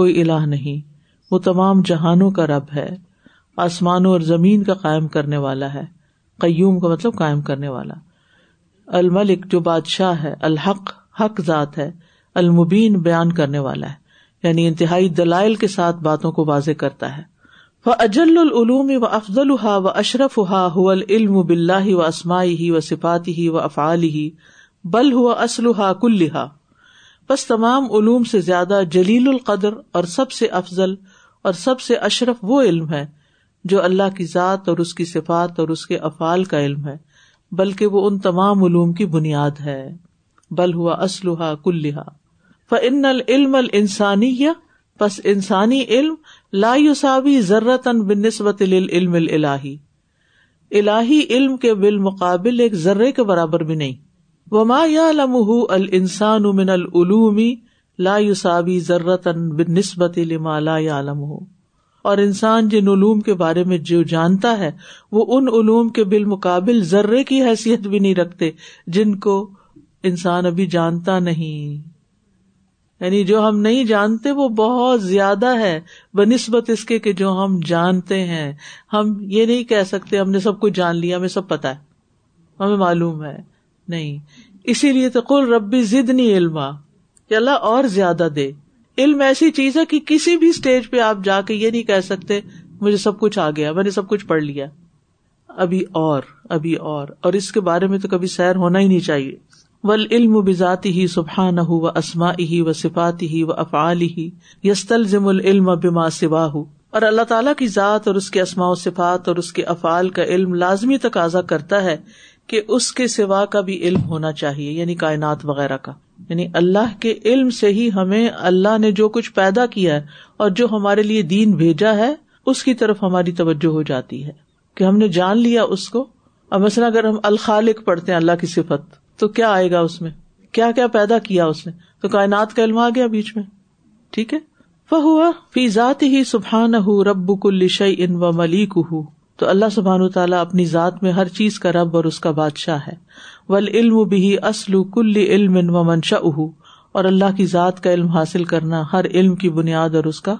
[SPEAKER 1] کوئی الہ نہیں وہ تمام جہانوں کا رب ہے آسمانوں اور زمین کا قائم کرنے والا ہے قیوم کا مطلب قائم کرنے والا الملک جو بادشاہ ہے الحق حق ذات ہے المبین بیان کرنے والا ہے یعنی انتہائی دلائل کے ساتھ باتوں کو واضح کرتا ہے وہ اجل العلوم و افضل ہا و اشرف ہو العلم بلّہ و اسماعی ہی و صفاتی ہی و افعال ہی بل ہوا اسلحا کلحا بس تمام علوم سے زیادہ جلیل القدر اور سب سے افضل اور سب سے اشرف وہ علم ہے جو اللہ کی ذات اور اس کی صفات اور اس کے افعال کا علم ہے بلکہ وہ ان تمام علوم کی بنیاد ہے بل ہوا اسلحا کلحا فن العلم السانی یا بس انسانی علم لا یوساوی ضرت بن نسبت علم اللہی الہی علم کے بالمقابل ایک ذرے کے برابر بھی نہیں وما ما یا لمح ال انسان العلومی لا یوساوی ضرت بن نسبت علما لا یا علم اور انسان جن علوم کے بارے میں جو جانتا ہے وہ ان علوم کے بالمقابل ذرے کی حیثیت بھی نہیں رکھتے جن کو انسان ابھی جانتا نہیں یعنی جو ہم نہیں جانتے وہ بہت زیادہ ہے بہ نسبت اس کے کہ جو ہم جانتے ہیں ہم یہ نہیں کہہ سکتے ہم نے سب کچھ جان لیا ہمیں سب پتا ہے ہمیں معلوم ہے نہیں اسی لیے تو کل ربی ضد نہیں علما کہ اللہ اور زیادہ دے علم ایسی چیز ہے کہ کسی بھی اسٹیج پہ آپ جا کے یہ نہیں کہہ سکتے مجھے سب کچھ آ گیا میں نے سب کچھ پڑھ لیا ابھی اور ابھی اور اور اس کے بارے میں تو کبھی سیر ہونا ہی نہیں چاہیے ول علم و بذاتی ہی سبحان نہ و اسما ہی و صفاتی ہی و افعال ہی یس ضم العلم بما سوا ہو اور اللہ تعالیٰ کی ذات اور اس کے اسماء و صفات اور اس کے افعال کا علم لازمی تقاضا کرتا ہے کہ اس کے سوا کا بھی علم ہونا چاہیے یعنی کائنات وغیرہ کا یعنی اللہ کے علم سے ہی ہمیں اللہ نے جو کچھ پیدا کیا ہے اور جو ہمارے لیے دین بھیجا ہے اس کی طرف ہماری توجہ ہو جاتی ہے کہ ہم نے جان لیا اس کو اب مثلا اگر ہم الخالق پڑھتے ہیں اللہ کی صفت تو کیا آئے گا اس میں کیا کیا پیدا کیا اس نے تو کائنات کا علم آ گیا بیچ میں ٹھیک ہے وہ ہوا فی ذات ہی سبحان ہُو رب کل شعی ان و ملیک ہوں تو اللہ سبحان و تعالیٰ اپنی ذات میں ہر چیز کا رب اور اس کا بادشاہ ہے ول علم بھی اسلو کل علم و منشا اہ اور اللہ کی ذات کا علم حاصل کرنا ہر علم کی بنیاد اور اس کا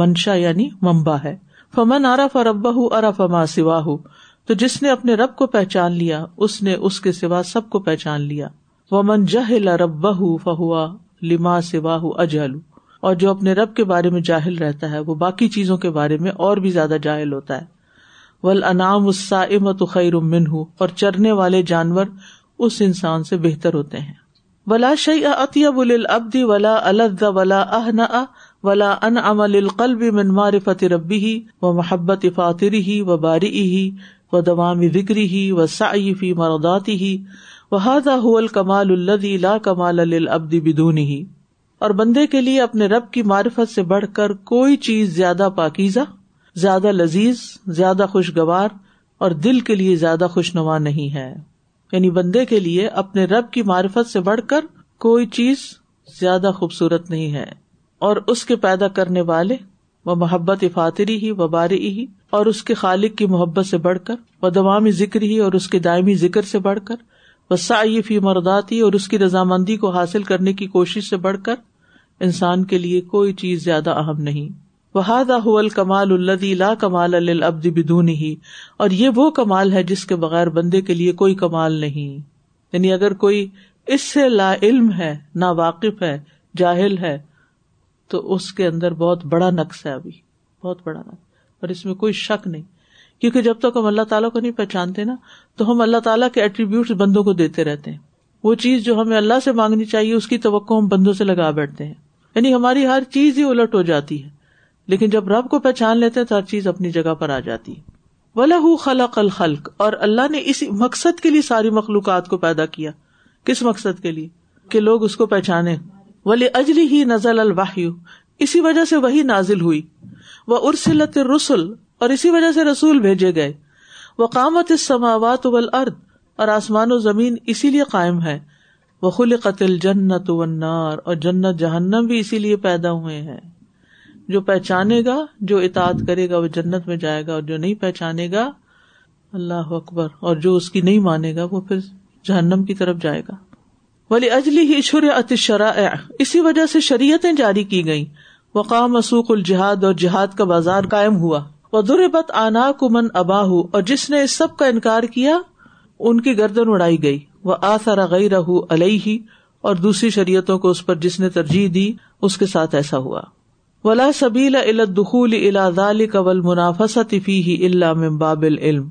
[SPEAKER 1] منشا یعنی ممبا ہے فمن اراف رب ارف اما سوا ہُ تو جس نے اپنے رب کو پہچان لیا اس نے اس کے سوا سب کو پہچان لیا ومن جہل ارب فہوا لما سوا اجہل اور جو اپنے رب کے بارے میں جاہل رہتا ہے وہ باقی چیزوں کے بارے میں اور بھی زیادہ جاہل ہوتا ہے امن انام اور چرنے والے جانور اس انسان سے بہتر ہوتے ہیں ولا ولا ولا ولا اہن ان امل القلب من شعب ربی ہی و محبت فاتری ہی و باری ہی و دوامی ذکری ہی و سعفی مرداتی ہی و حول کمال الدی لا کمال البدی ہی اور بندے کے لیے اپنے رب کی معرفت سے بڑھ کر کوئی چیز زیادہ پاکیزہ زیادہ لذیذ زیادہ خوشگوار اور دل کے لیے زیادہ خوش نما نہیں ہے یعنی بندے کے لیے اپنے رب کی معرفت سے بڑھ کر کوئی چیز زیادہ خوبصورت نہیں ہے اور اس کے پیدا کرنے والے وہ محبت افاتری ہی و باری ہی اور اس کے خالق کی محبت سے بڑھ کر وہ دوامی ذکر ہی اور اس کے دائمی ذکر سے بڑھ کر وہ مردات مرداتی اور اس کی رضامندی کو حاصل کرنے کی کوشش سے بڑھ کر انسان کے لیے کوئی چیز زیادہ اہم نہیں وہاد کمال اللہ کمال البدی بدون ہی اور یہ وہ کمال ہے جس کے بغیر بندے کے لیے کوئی کمال نہیں یعنی اگر کوئی اس سے لا علم ہے نا واقف ہے جاہل ہے تو اس کے اندر بہت بڑا نقص ہے ابھی بہت بڑا نقص اور اس میں کوئی شک نہیں کیونکہ جب تک ہم اللہ تعالیٰ کو نہیں پہچانتے نا تو ہم اللہ تعالیٰ کے ایٹریبیوٹس بندوں کو دیتے رہتے ہیں وہ چیز جو ہمیں اللہ سے مانگنی چاہیے اس کی توقع ہم بندوں سے لگا بیٹھتے ہیں یعنی ہماری ہر چیز ہی الٹ ہو جاتی ہے لیکن جب رب کو پہچان لیتے تو ہر چیز اپنی جگہ پر آ جاتی ولا خلق الخلق اور اللہ نے اسی مقصد کے لیے ساری مخلوقات کو پیدا کیا کس مقصد کے لیے کہ لوگ اس کو پہچانے ولی اجلی ہی نزل اسی وجہ سے وہی نازل ہوئی وہ ارسلت رسول اور اسی وجہ سے رسول بھیجے گئے وہ کامت ارد اور آسمان و زمین اسی لیے قائم ہے وہ خل قتل جنت ونار اور جنت جہنم بھی اسی لیے پیدا ہوئے ہیں جو پہچانے گا جو اطاعت کرے گا وہ جنت میں جائے گا اور جو نہیں پہچانے گا اللہ اکبر اور جو اس کی نہیں مانے گا وہ پھر جہنم کی طرف جائے گا ولی اجلی ہی شرشر اسی وجہ سے شریعتیں جاری کی گئی وقام مسوخ الجہاد اور جہاد کا بازار قائم ہوا وہ در بت آنا کمن اباہ اور جس نے اس سب کا انکار کیا ان کی گردن اڑائی گئی وہ گئی رہ رہی اور دوسری شریعتوں کو اس پر جس نے ترجیح دی اس کے ساتھ ایسا ہوا ولا سبیلا فيه الا من باب العلم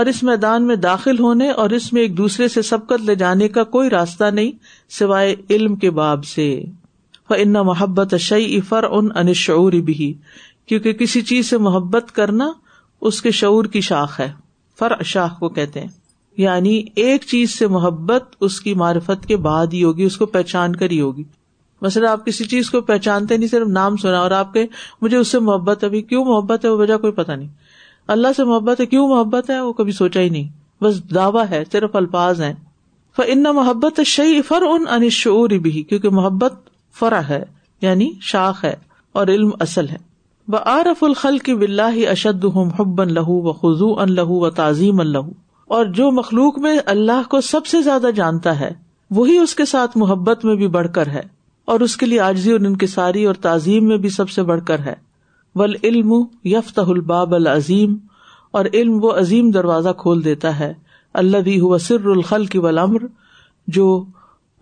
[SPEAKER 1] اور اس میدان میں داخل ہونے اور اس میں ایک دوسرے سے سبقت لے جانے کا کوئی راستہ نہیں سوائے علم کے باب سے ان محبت شعی افر ان انشعور بھی کیونکہ کسی چیز سے محبت کرنا اس کے شعور کی شاخ ہے فر شاخ کو کہتے ہیں یعنی ایک چیز سے محبت اس کی معرفت کے بعد ہی ہوگی اس کو پہچان کر ہی ہوگی مثلاً آپ کسی چیز کو پہچانتے نہیں صرف نام سنا اور آپ کے مجھے اس سے محبت ابھی کیوں محبت ہے وہ وجہ کوئی پتا نہیں اللہ سے محبت ہے کیوں محبت ہے وہ کبھی سوچا ہی نہیں بس دعویٰ ہے صرف الفاظ ہیں ان محبت شعی فر ان بھی کیونکہ محبت فرا ہے یعنی شاخ ہے اور علم اصل ہے آرف الخل کی بلّہ اشد محب لہو و خزو ان لہو و تعظیم اللہ اور جو مخلوق میں اللہ کو سب سے زیادہ جانتا ہے وہی اس کے ساتھ محبت میں بھی بڑھ کر ہے اور اس کے لیے آجزی اور انکساری اور تعظیم میں بھی سب سے بڑھ کر ہے ول علم یفت الباب العظیم اور علم وہ عظیم دروازہ کھول دیتا ہے اللہ بھی ہوا سر الخل کی ولامر جو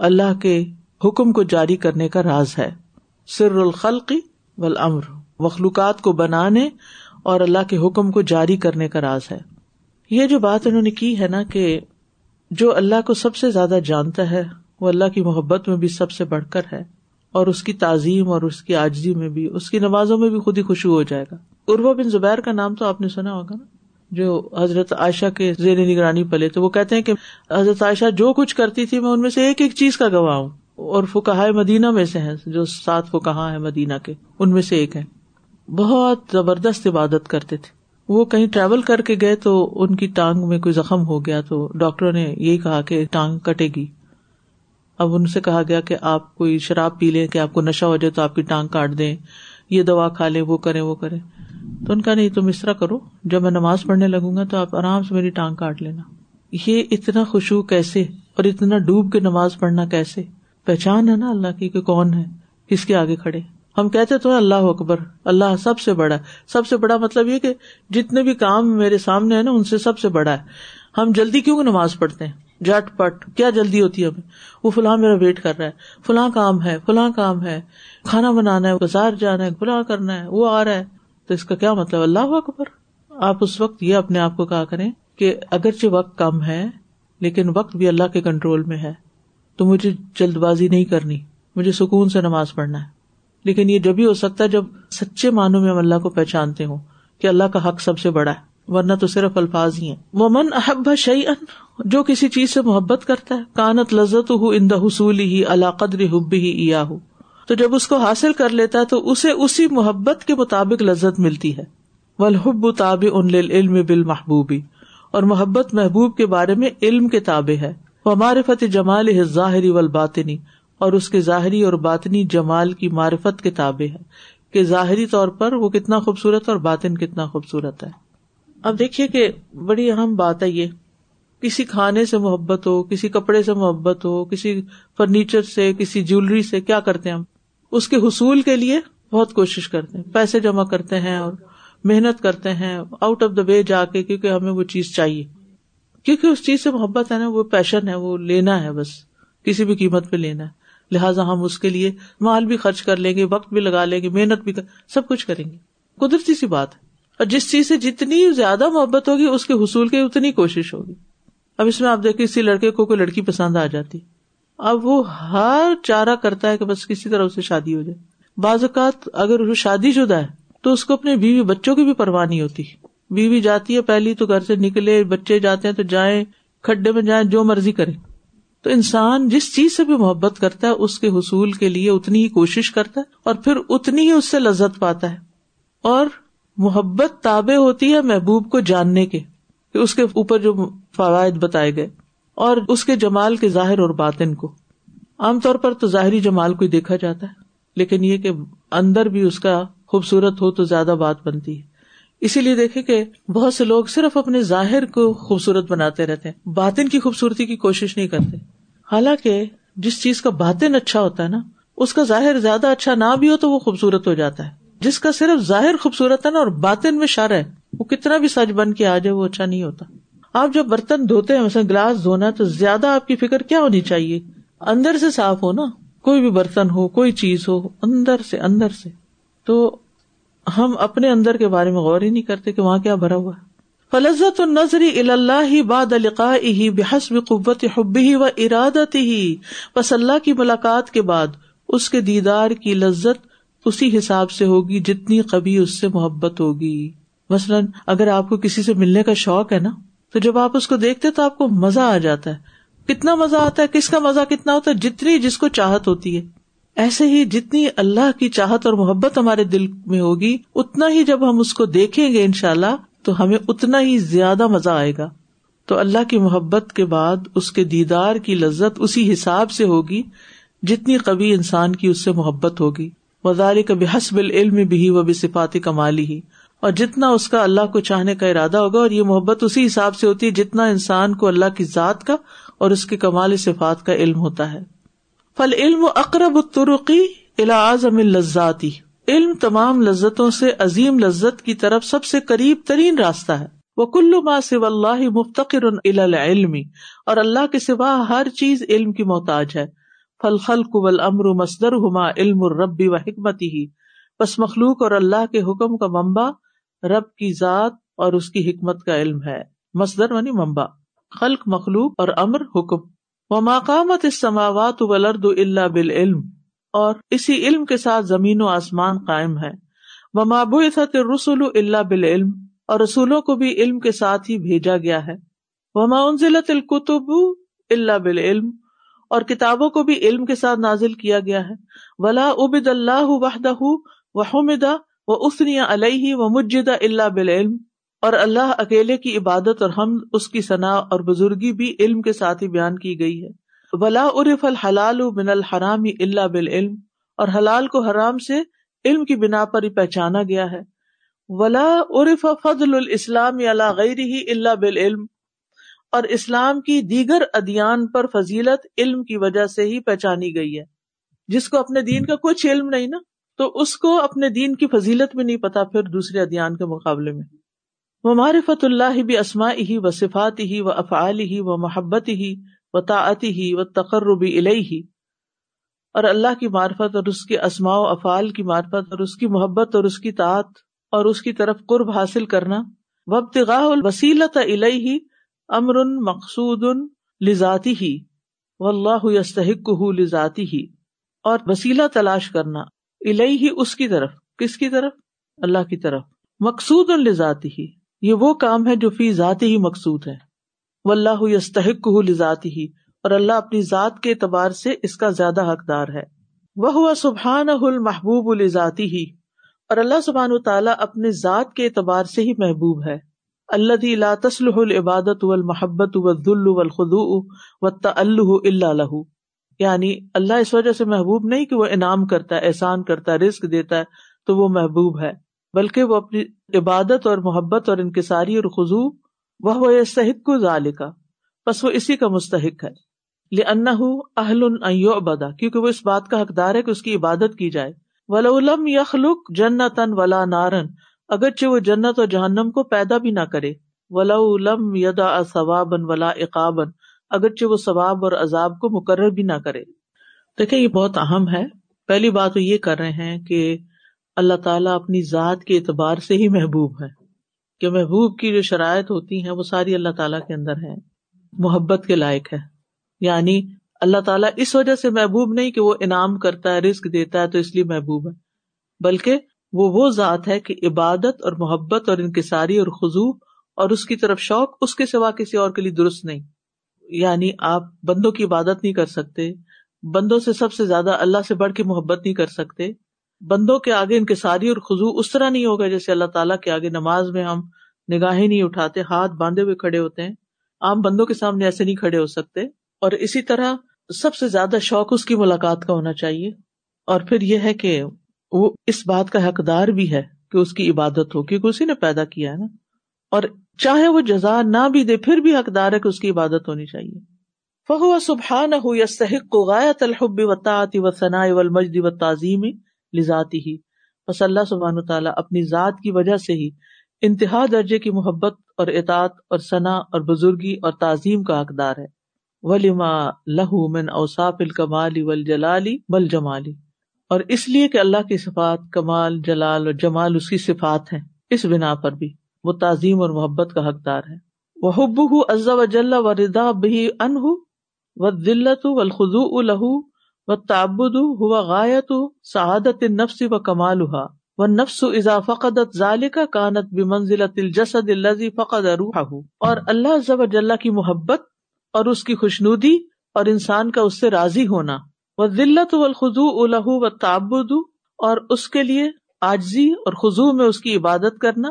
[SPEAKER 1] اللہ کے حکم کو جاری کرنے کا راز ہے سر الخل کی ول امر کو بنانے اور اللہ کے حکم کو جاری کرنے کا راز ہے یہ جو بات انہوں نے کی ہے نا کہ جو اللہ کو سب سے زیادہ جانتا ہے وہ اللہ کی محبت میں بھی سب سے بڑھ کر ہے اور اس کی تعظیم اور اس کی آجزی میں بھی اس کی نمازوں میں بھی خود ہی خوشی ہو جائے گا عروا بن زبیر کا نام تو آپ نے سنا ہوگا نا جو حضرت عائشہ کے زیر نگرانی پلے تو وہ کہتے ہیں کہ حضرت عائشہ جو کچھ کرتی تھی میں ان میں سے ایک ایک چیز کا گواہ ہوں اور فکہ مدینہ میں سے ہیں جو سات فکہ ہیں مدینہ کے ان میں سے ایک ہے بہت زبردست عبادت کرتے تھے وہ کہیں ٹریول کر کے گئے تو ان کی ٹانگ میں کوئی زخم ہو گیا تو ڈاکٹر نے یہی کہا کہ ٹانگ کٹے گی اب ان سے کہا گیا کہ آپ کوئی شراب پی لیں کہ آپ کو نشہ ہو جائے تو آپ کی ٹانگ کاٹ دیں یہ دوا کھا لیں وہ کریں وہ کریں تو ان کا نہیں تم اس طرح کرو جب میں نماز پڑھنے لگوں گا تو آپ آرام سے میری ٹانگ کاٹ لینا یہ اتنا خوشبو کیسے اور اتنا ڈوب کے نماز پڑھنا کیسے پہچان ہے نا اللہ کی کہ کون ہے کس کے آگے کھڑے ہم کہتے تو اللہ اکبر اللہ سب سے بڑا سب سے بڑا مطلب یہ کہ جتنے بھی کام میرے سامنے ہے نا ان سے سب سے بڑا ہے ہم جلدی کیوں نماز پڑھتے ہیں جٹ پٹ کیا جلدی ہوتی ہے ہمیں وہ فلاں میرا ویٹ کر رہا ہے فلاں کام ہے فلاں کام ہے کھانا بنانا ہے ہے بازار جانا فلاں کرنا ہے وہ آ رہا ہے تو اس کا کیا مطلب اللہ اکبر آپ اس وقت یہ اپنے آپ کو کہا کریں کہ اگرچہ وقت کم ہے لیکن وقت بھی اللہ کے کنٹرول میں ہے تو مجھے جلد بازی نہیں کرنی مجھے سکون سے نماز پڑھنا ہے لیکن یہ جبھی ہو سکتا ہے جب سچے معنوں میں ہم اللہ کو پہچانتے ہوں کہ اللہ کا حق سب سے بڑا ہے ورنہ تو صرف الفاظ ہی وہ من احب شعی جو کسی چیز سے محبت کرتا ہے کانت لذت ہُو ان حصول ہی قدر ہب ہی ہو تو جب اس کو حاصل کر لیتا ہے تو اسے اسی محبت کے مطابق لذت ملتی ہے ولحب تاب ان علم بال محبوبی اور محبت محبوب کے بارے میں علم کے تابے ہے وہ معرفت جمال ہے ظاہری ول باطنی اور اس کے ظاہری اور باطنی جمال کی معرفت کے تابے ہے کہ ظاہری طور پر وہ کتنا خوبصورت اور باطن کتنا خوبصورت ہے اب دیکھیے کہ بڑی اہم بات ہے یہ کسی کھانے سے محبت ہو کسی کپڑے سے محبت ہو کسی فرنیچر سے کسی جیولری سے کیا کرتے ہیں ہم اس کے حصول کے لیے بہت کوشش کرتے ہیں پیسے جمع کرتے ہیں اور محنت کرتے ہیں آؤٹ آف دا وے جا کے کیونکہ ہمیں وہ چیز چاہیے کیونکہ اس چیز سے محبت ہے نا وہ پیشن ہے وہ لینا ہے بس کسی بھی قیمت پہ لینا ہے لہٰذا ہم اس کے لیے مال بھی خرچ کر لیں گے وقت بھی لگا لیں گے محنت بھی سب کچھ کریں گے قدرتی سی بات ہے اور جس چیز سے جتنی زیادہ محبت ہوگی اس کے حصول کی اتنی کوشش ہوگی اب اس میں آپ دیکھیں کسی لڑکے کو کوئی لڑکی پسند آ جاتی اب وہ ہر چارہ کرتا ہے کہ بس کسی طرح اسے شادی ہو جائے بعض اوقات اگر وہ شادی شدہ ہے تو اس کو اپنے بیوی بچوں کی بھی پرواہ نہیں ہوتی بیوی جاتی ہے پہلی تو گھر سے نکلے بچے جاتے ہیں تو جائیں کھڈے میں جائیں جو مرضی کرے تو انسان جس چیز سے بھی محبت کرتا ہے اس کے حصول کے لیے اتنی ہی کوشش کرتا ہے اور پھر اتنی ہی اس سے لذت پاتا ہے اور محبت تابع ہوتی ہے محبوب کو جاننے کے کہ اس کے اوپر جو فوائد بتائے گئے اور اس کے جمال کے ظاہر اور باطن کو عام طور پر تو ظاہری جمال کو ہی دیکھا جاتا ہے لیکن یہ کہ اندر بھی اس کا خوبصورت ہو تو زیادہ بات بنتی ہے اسی لیے دیکھے کہ بہت سے لوگ صرف اپنے ظاہر کو خوبصورت بناتے رہتے ہیں باطن کی خوبصورتی کی کوشش نہیں کرتے حالانکہ جس چیز کا باطن اچھا ہوتا ہے نا اس کا ظاہر زیادہ اچھا نہ بھی ہو تو وہ خوبصورت ہو جاتا ہے جس کا صرف ظاہر خوبصورت ہے نا اور باطن میں شر ہے وہ کتنا بھی سچ بن کے آ جائے وہ اچھا نہیں ہوتا آپ جب برتن دھوتے ہیں مثلا گلاس دھونا تو زیادہ آپ کی فکر کیا ہونی چاہیے اندر سے صاف ہو نا کوئی بھی برتن ہو کوئی چیز ہو اندر سے اندر سے تو ہم اپنے اندر کے بارے میں غور ہی نہیں کرتے کہ وہاں کیا بھرا ہوا فلزت الا ہی بادقاہ قوت حبی ہی و ارادت ہی بس اللہ کی ملاقات کے بعد اس کے دیدار کی لذت اسی حساب سے ہوگی جتنی کبھی اس سے محبت ہوگی مثلاً اگر آپ کو کسی سے ملنے کا شوق ہے نا تو جب آپ اس کو دیکھتے تو آپ کو مزہ آ جاتا ہے کتنا مزہ آتا ہے کس کا مزہ کتنا ہوتا ہے جتنی جس کو چاہت ہوتی ہے ایسے ہی جتنی اللہ کی چاہت اور محبت ہمارے دل میں ہوگی اتنا ہی جب ہم اس کو دیکھیں گے ان شاء اللہ تو ہمیں اتنا ہی زیادہ مزہ آئے گا تو اللہ کی محبت کے بعد اس کے دیدار کی لذت اسی حساب سے ہوگی جتنی کبھی انسان کی اس سے محبت ہوگی وزار کبھی حسب العلم بھی وہ بھی صفات کمالی ہی اور جتنا اس کا اللہ کو چاہنے کا ارادہ ہوگا اور یہ محبت اسی حساب سے ہوتی ہے جتنا انسان کو اللہ کی ذات کا اور اس کے کمال صفات کا علم ہوتا ہے فل علم اقرب ترقی علم تمام لذتوں سے عظیم لذت کی طرف سب سے قریب ترین راستہ ہے وہ کلو اللہ مفتقر علم اور اللہ کے سوا ہر چیز علم کی محتاج ہے فل خل قبل امر مسدر ہما علم ربی و حکمتی ہی بس مخلوق اور اللہ کے حکم کا ممبا رب کی ذات اور اس کی حکمت کا علم ہے مصدر ونی ممبا خلق مخلوق اور امر حکم و مقامت اللہ بل علم اور اسی علم کے ساتھ زمین و آسمان قائم ہے وہ اللہ بل علم اور رسولوں کو بھی علم کے ساتھ ہی بھیجا گیا ہے ماؤنزل القتب اللہ بل علم اور کتابوں کو بھی علم کے ساتھ نازل کیا گیا ہے ولا ابد اللہ وحدہ وہ اسنی علیہ و مجدہ اللہ بل علم اور اللہ اکیلے کی عبادت اور ہم اس کی صنع اور بزرگی بھی علم کے ساتھ ہی بیان کی گئی ہے ولا عرف الحلال اللہ بل علم اور حلال کو حرام سے علم کی بنا پر ہی پہچانا گیا ہے ولا عرف فضل الاسلام ہی اللہ بل علم اور اسلام کی دیگر ادیان پر فضیلت علم کی وجہ سے ہی پہچانی گئی ہے جس کو اپنے دین کا کچھ علم نہیں نا تو اس کو اپنے دین کی فضیلت میں نہیں پتا پھر دوسرے ادیان کے مقابلے میں وہ معرفت اللہ بھی اسما ہی و صفات ہی و افعال ہی و محبت ہی و طاعتی ہی و تقرر اور اللہ کی معرفت اور اس کے اسماع و افعال کی معرفت اور اس کی محبت اور اس کی طاعت اور اس کی طرف قرب حاصل کرنا وبتغاء الوسیلت الیہ امر مقصود لذاتی ہی واللہ یستحقہ لذاتی ہی اور وسیلہ تلاش کرنا الہی ہی اس کی طرف کس کی طرف اللہ کی طرف مقصود الزاتی ہی یہ وہ کام ہے جو فی ذاتی ہی مقصود ہے وہ اللہ لذاتی ہی اور اللہ اپنی ذات کے اعتبار سے اس کا زیادہ حقدار ہے وہ سبحان المحبوب الزاتی ہی اور اللہ سبحان و تعالیٰ اپنے ذات کے اعتبار سے ہی محبوب ہے اللہ دی لا تسلح العبادت اول دل و الخدو و اللہ اللہ یعنی اللہ اس وجہ سے محبوب نہیں کہ وہ انعام کرتا ہے احسان کرتا ہے رزق دیتا ہے تو وہ محبوب ہے بلکہ وہ اپنی عبادت اور محبت اور انکساری اور خزو بس وہ اسی کا مستحق ہے لن حو اہل ابدا وہ اس بات کا حقدار ہے کہ اس کی عبادت کی جائے یخلق جنتن ولا نارن اگرچہ وہ جنت اور جہنم کو پیدا بھی نہ کرے ثوابن ولا اقابن اگرچہ وہ ثواب اور عذاب کو مقرر بھی نہ کرے دیکھیں یہ بہت اہم ہے پہلی بات تو یہ کر رہے ہیں کہ اللہ تعالیٰ اپنی ذات کے اعتبار سے ہی محبوب ہے کہ محبوب کی جو شرائط ہوتی ہیں وہ ساری اللہ تعالیٰ کے اندر ہیں محبت کے لائق ہے یعنی اللہ تعالیٰ اس وجہ سے محبوب نہیں کہ وہ انعام کرتا ہے رزق دیتا ہے تو اس لیے محبوب ہے بلکہ وہ وہ ذات ہے کہ عبادت اور محبت اور انکساری اور خزو اور اس کی طرف شوق اس کے سوا کسی اور کے لیے درست نہیں یعنی آپ بندوں کی عبادت نہیں کر سکتے بندوں سے سب سے زیادہ اللہ سے بڑھ کے محبت نہیں کر سکتے بندوں کے آگے انکساری اور خزو اس طرح نہیں ہوگا جیسے اللہ تعالیٰ کے آگے نماز میں ہم نگاہیں نہیں اٹھاتے ہاتھ باندھے ہوئے کھڑے ہوتے ہیں عام بندوں کے سامنے ایسے نہیں کھڑے ہو سکتے اور اسی طرح سب سے زیادہ شوق اس کی ملاقات کا ہونا چاہیے اور پھر یہ ہے کہ وہ اس بات کا حقدار بھی ہے کہ اس کی عبادت ہو کیونکہ اسی نے پیدا کیا ہے نا اور چاہے وہ جزا نہ بھی دے پھر بھی حقدار ہے کہ اس کی عبادت ہونی چاہیے فخو سبحا نہ ثنا و تعالیٰ اپنی ذات کی وجہ سے ہی انتہا درجے کی محبت اور اطاعت اور ثنا اور بزرگی اور تعظیم کا حقدار ہے ولیما لہو من اوساف الکمالی ول جلالی بل جمالی اور اس لیے کہ اللہ کی صفات کمال جلال اور جمال اس کی صفات ہیں اس بنا پر بھی وہ تعظیم اور محبت کا حقدار ہے وہ حب و ردا بہی ان ذلت و الخو الہ و ہوا سعادت نفس و کمال نفس اذا فقدت کا منزل تل الذي فقد روحه اور اللہ ازب جل کی محبت اور اس کی خوشنودی اور انسان کا اس سے راضی ہونا و ذلت و الخذ الہ و تابود اور اس کے لیے آجزی اور خزو میں اس کی عبادت کرنا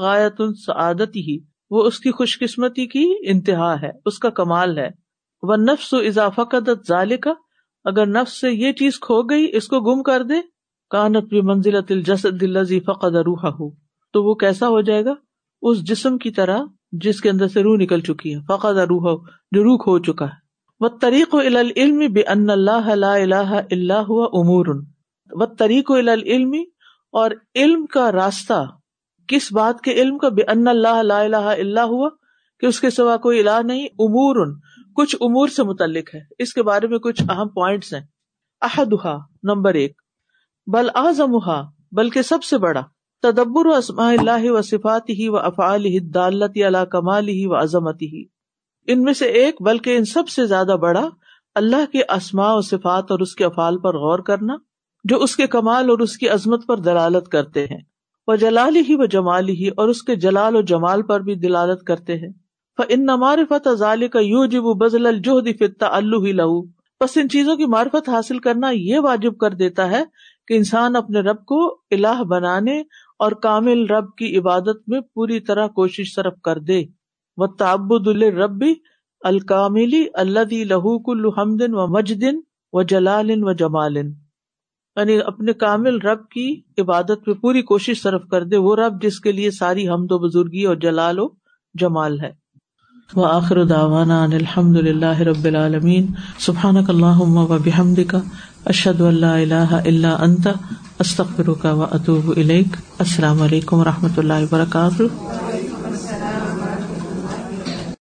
[SPEAKER 1] غایت سعادت ہی وہ اس کی خوش قسمتی کی انتہا ہے اس کا کمال ہے وہ نفس و اضافہ کا اگر نفس سے یہ چیز کھو گئی اس کو گم کر دے کانت بھی منزل ہو تو وہ کیسا ہو جائے گا اس جسم کی طرح جس کے اندر سے روح نکل چکی ہے فقا روح جو روح ہو چکا ہے وہ طریق و الا العلم بے ان اللہ اللہ امور و طریق و الا العلم اور علم کا راستہ کس بات کے علم کا بے ان اللہ اللہ اللہ ہوا کہ اس کے سوا کوئی اللہ نہیں امور کچھ امور سے متعلق ہے اس کے بارے میں کچھ اہم پوائنٹس ہیں احدہ نمبر ایک بل اعظمہ بلکہ سب سے بڑا تدبر و اسما اللہ و صفات ہی و افعال ہی دالت اللہ ہی و عظمت ہی ان میں سے ایک بلکہ ان سب سے زیادہ بڑا اللہ کے اسماء و صفات اور اس کے افعال پر غور کرنا جو اس کے کمال اور اس کی عظمت پر دلالت کرتے ہیں وہ ہی و جمال ہی اور اس کے جلال و جمال پر بھی دلالت کرتے ہیں ان نمار فتح کا لہو بس ان چیزوں کی معرفت حاصل کرنا یہ واجب کر دیتا ہے کہ انسان اپنے رب کو اللہ بنانے اور کامل رب کی عبادت میں پوری طرح کوشش صرف کر دے و الکاملی اللہ لہو کل اللہ و مجدن و جلالن و جمالن یعنی اپنے کامل رب کی عبادت میں پوری کوشش صرف کر دے وہ رب جس کے لیے ساری ہم بزرگی اور جلال و جمال ہے الحمد للہ رب العالمین استغفرک و اللہ اللہ السلام علیکم و رحمۃ اللہ وبرکاتہ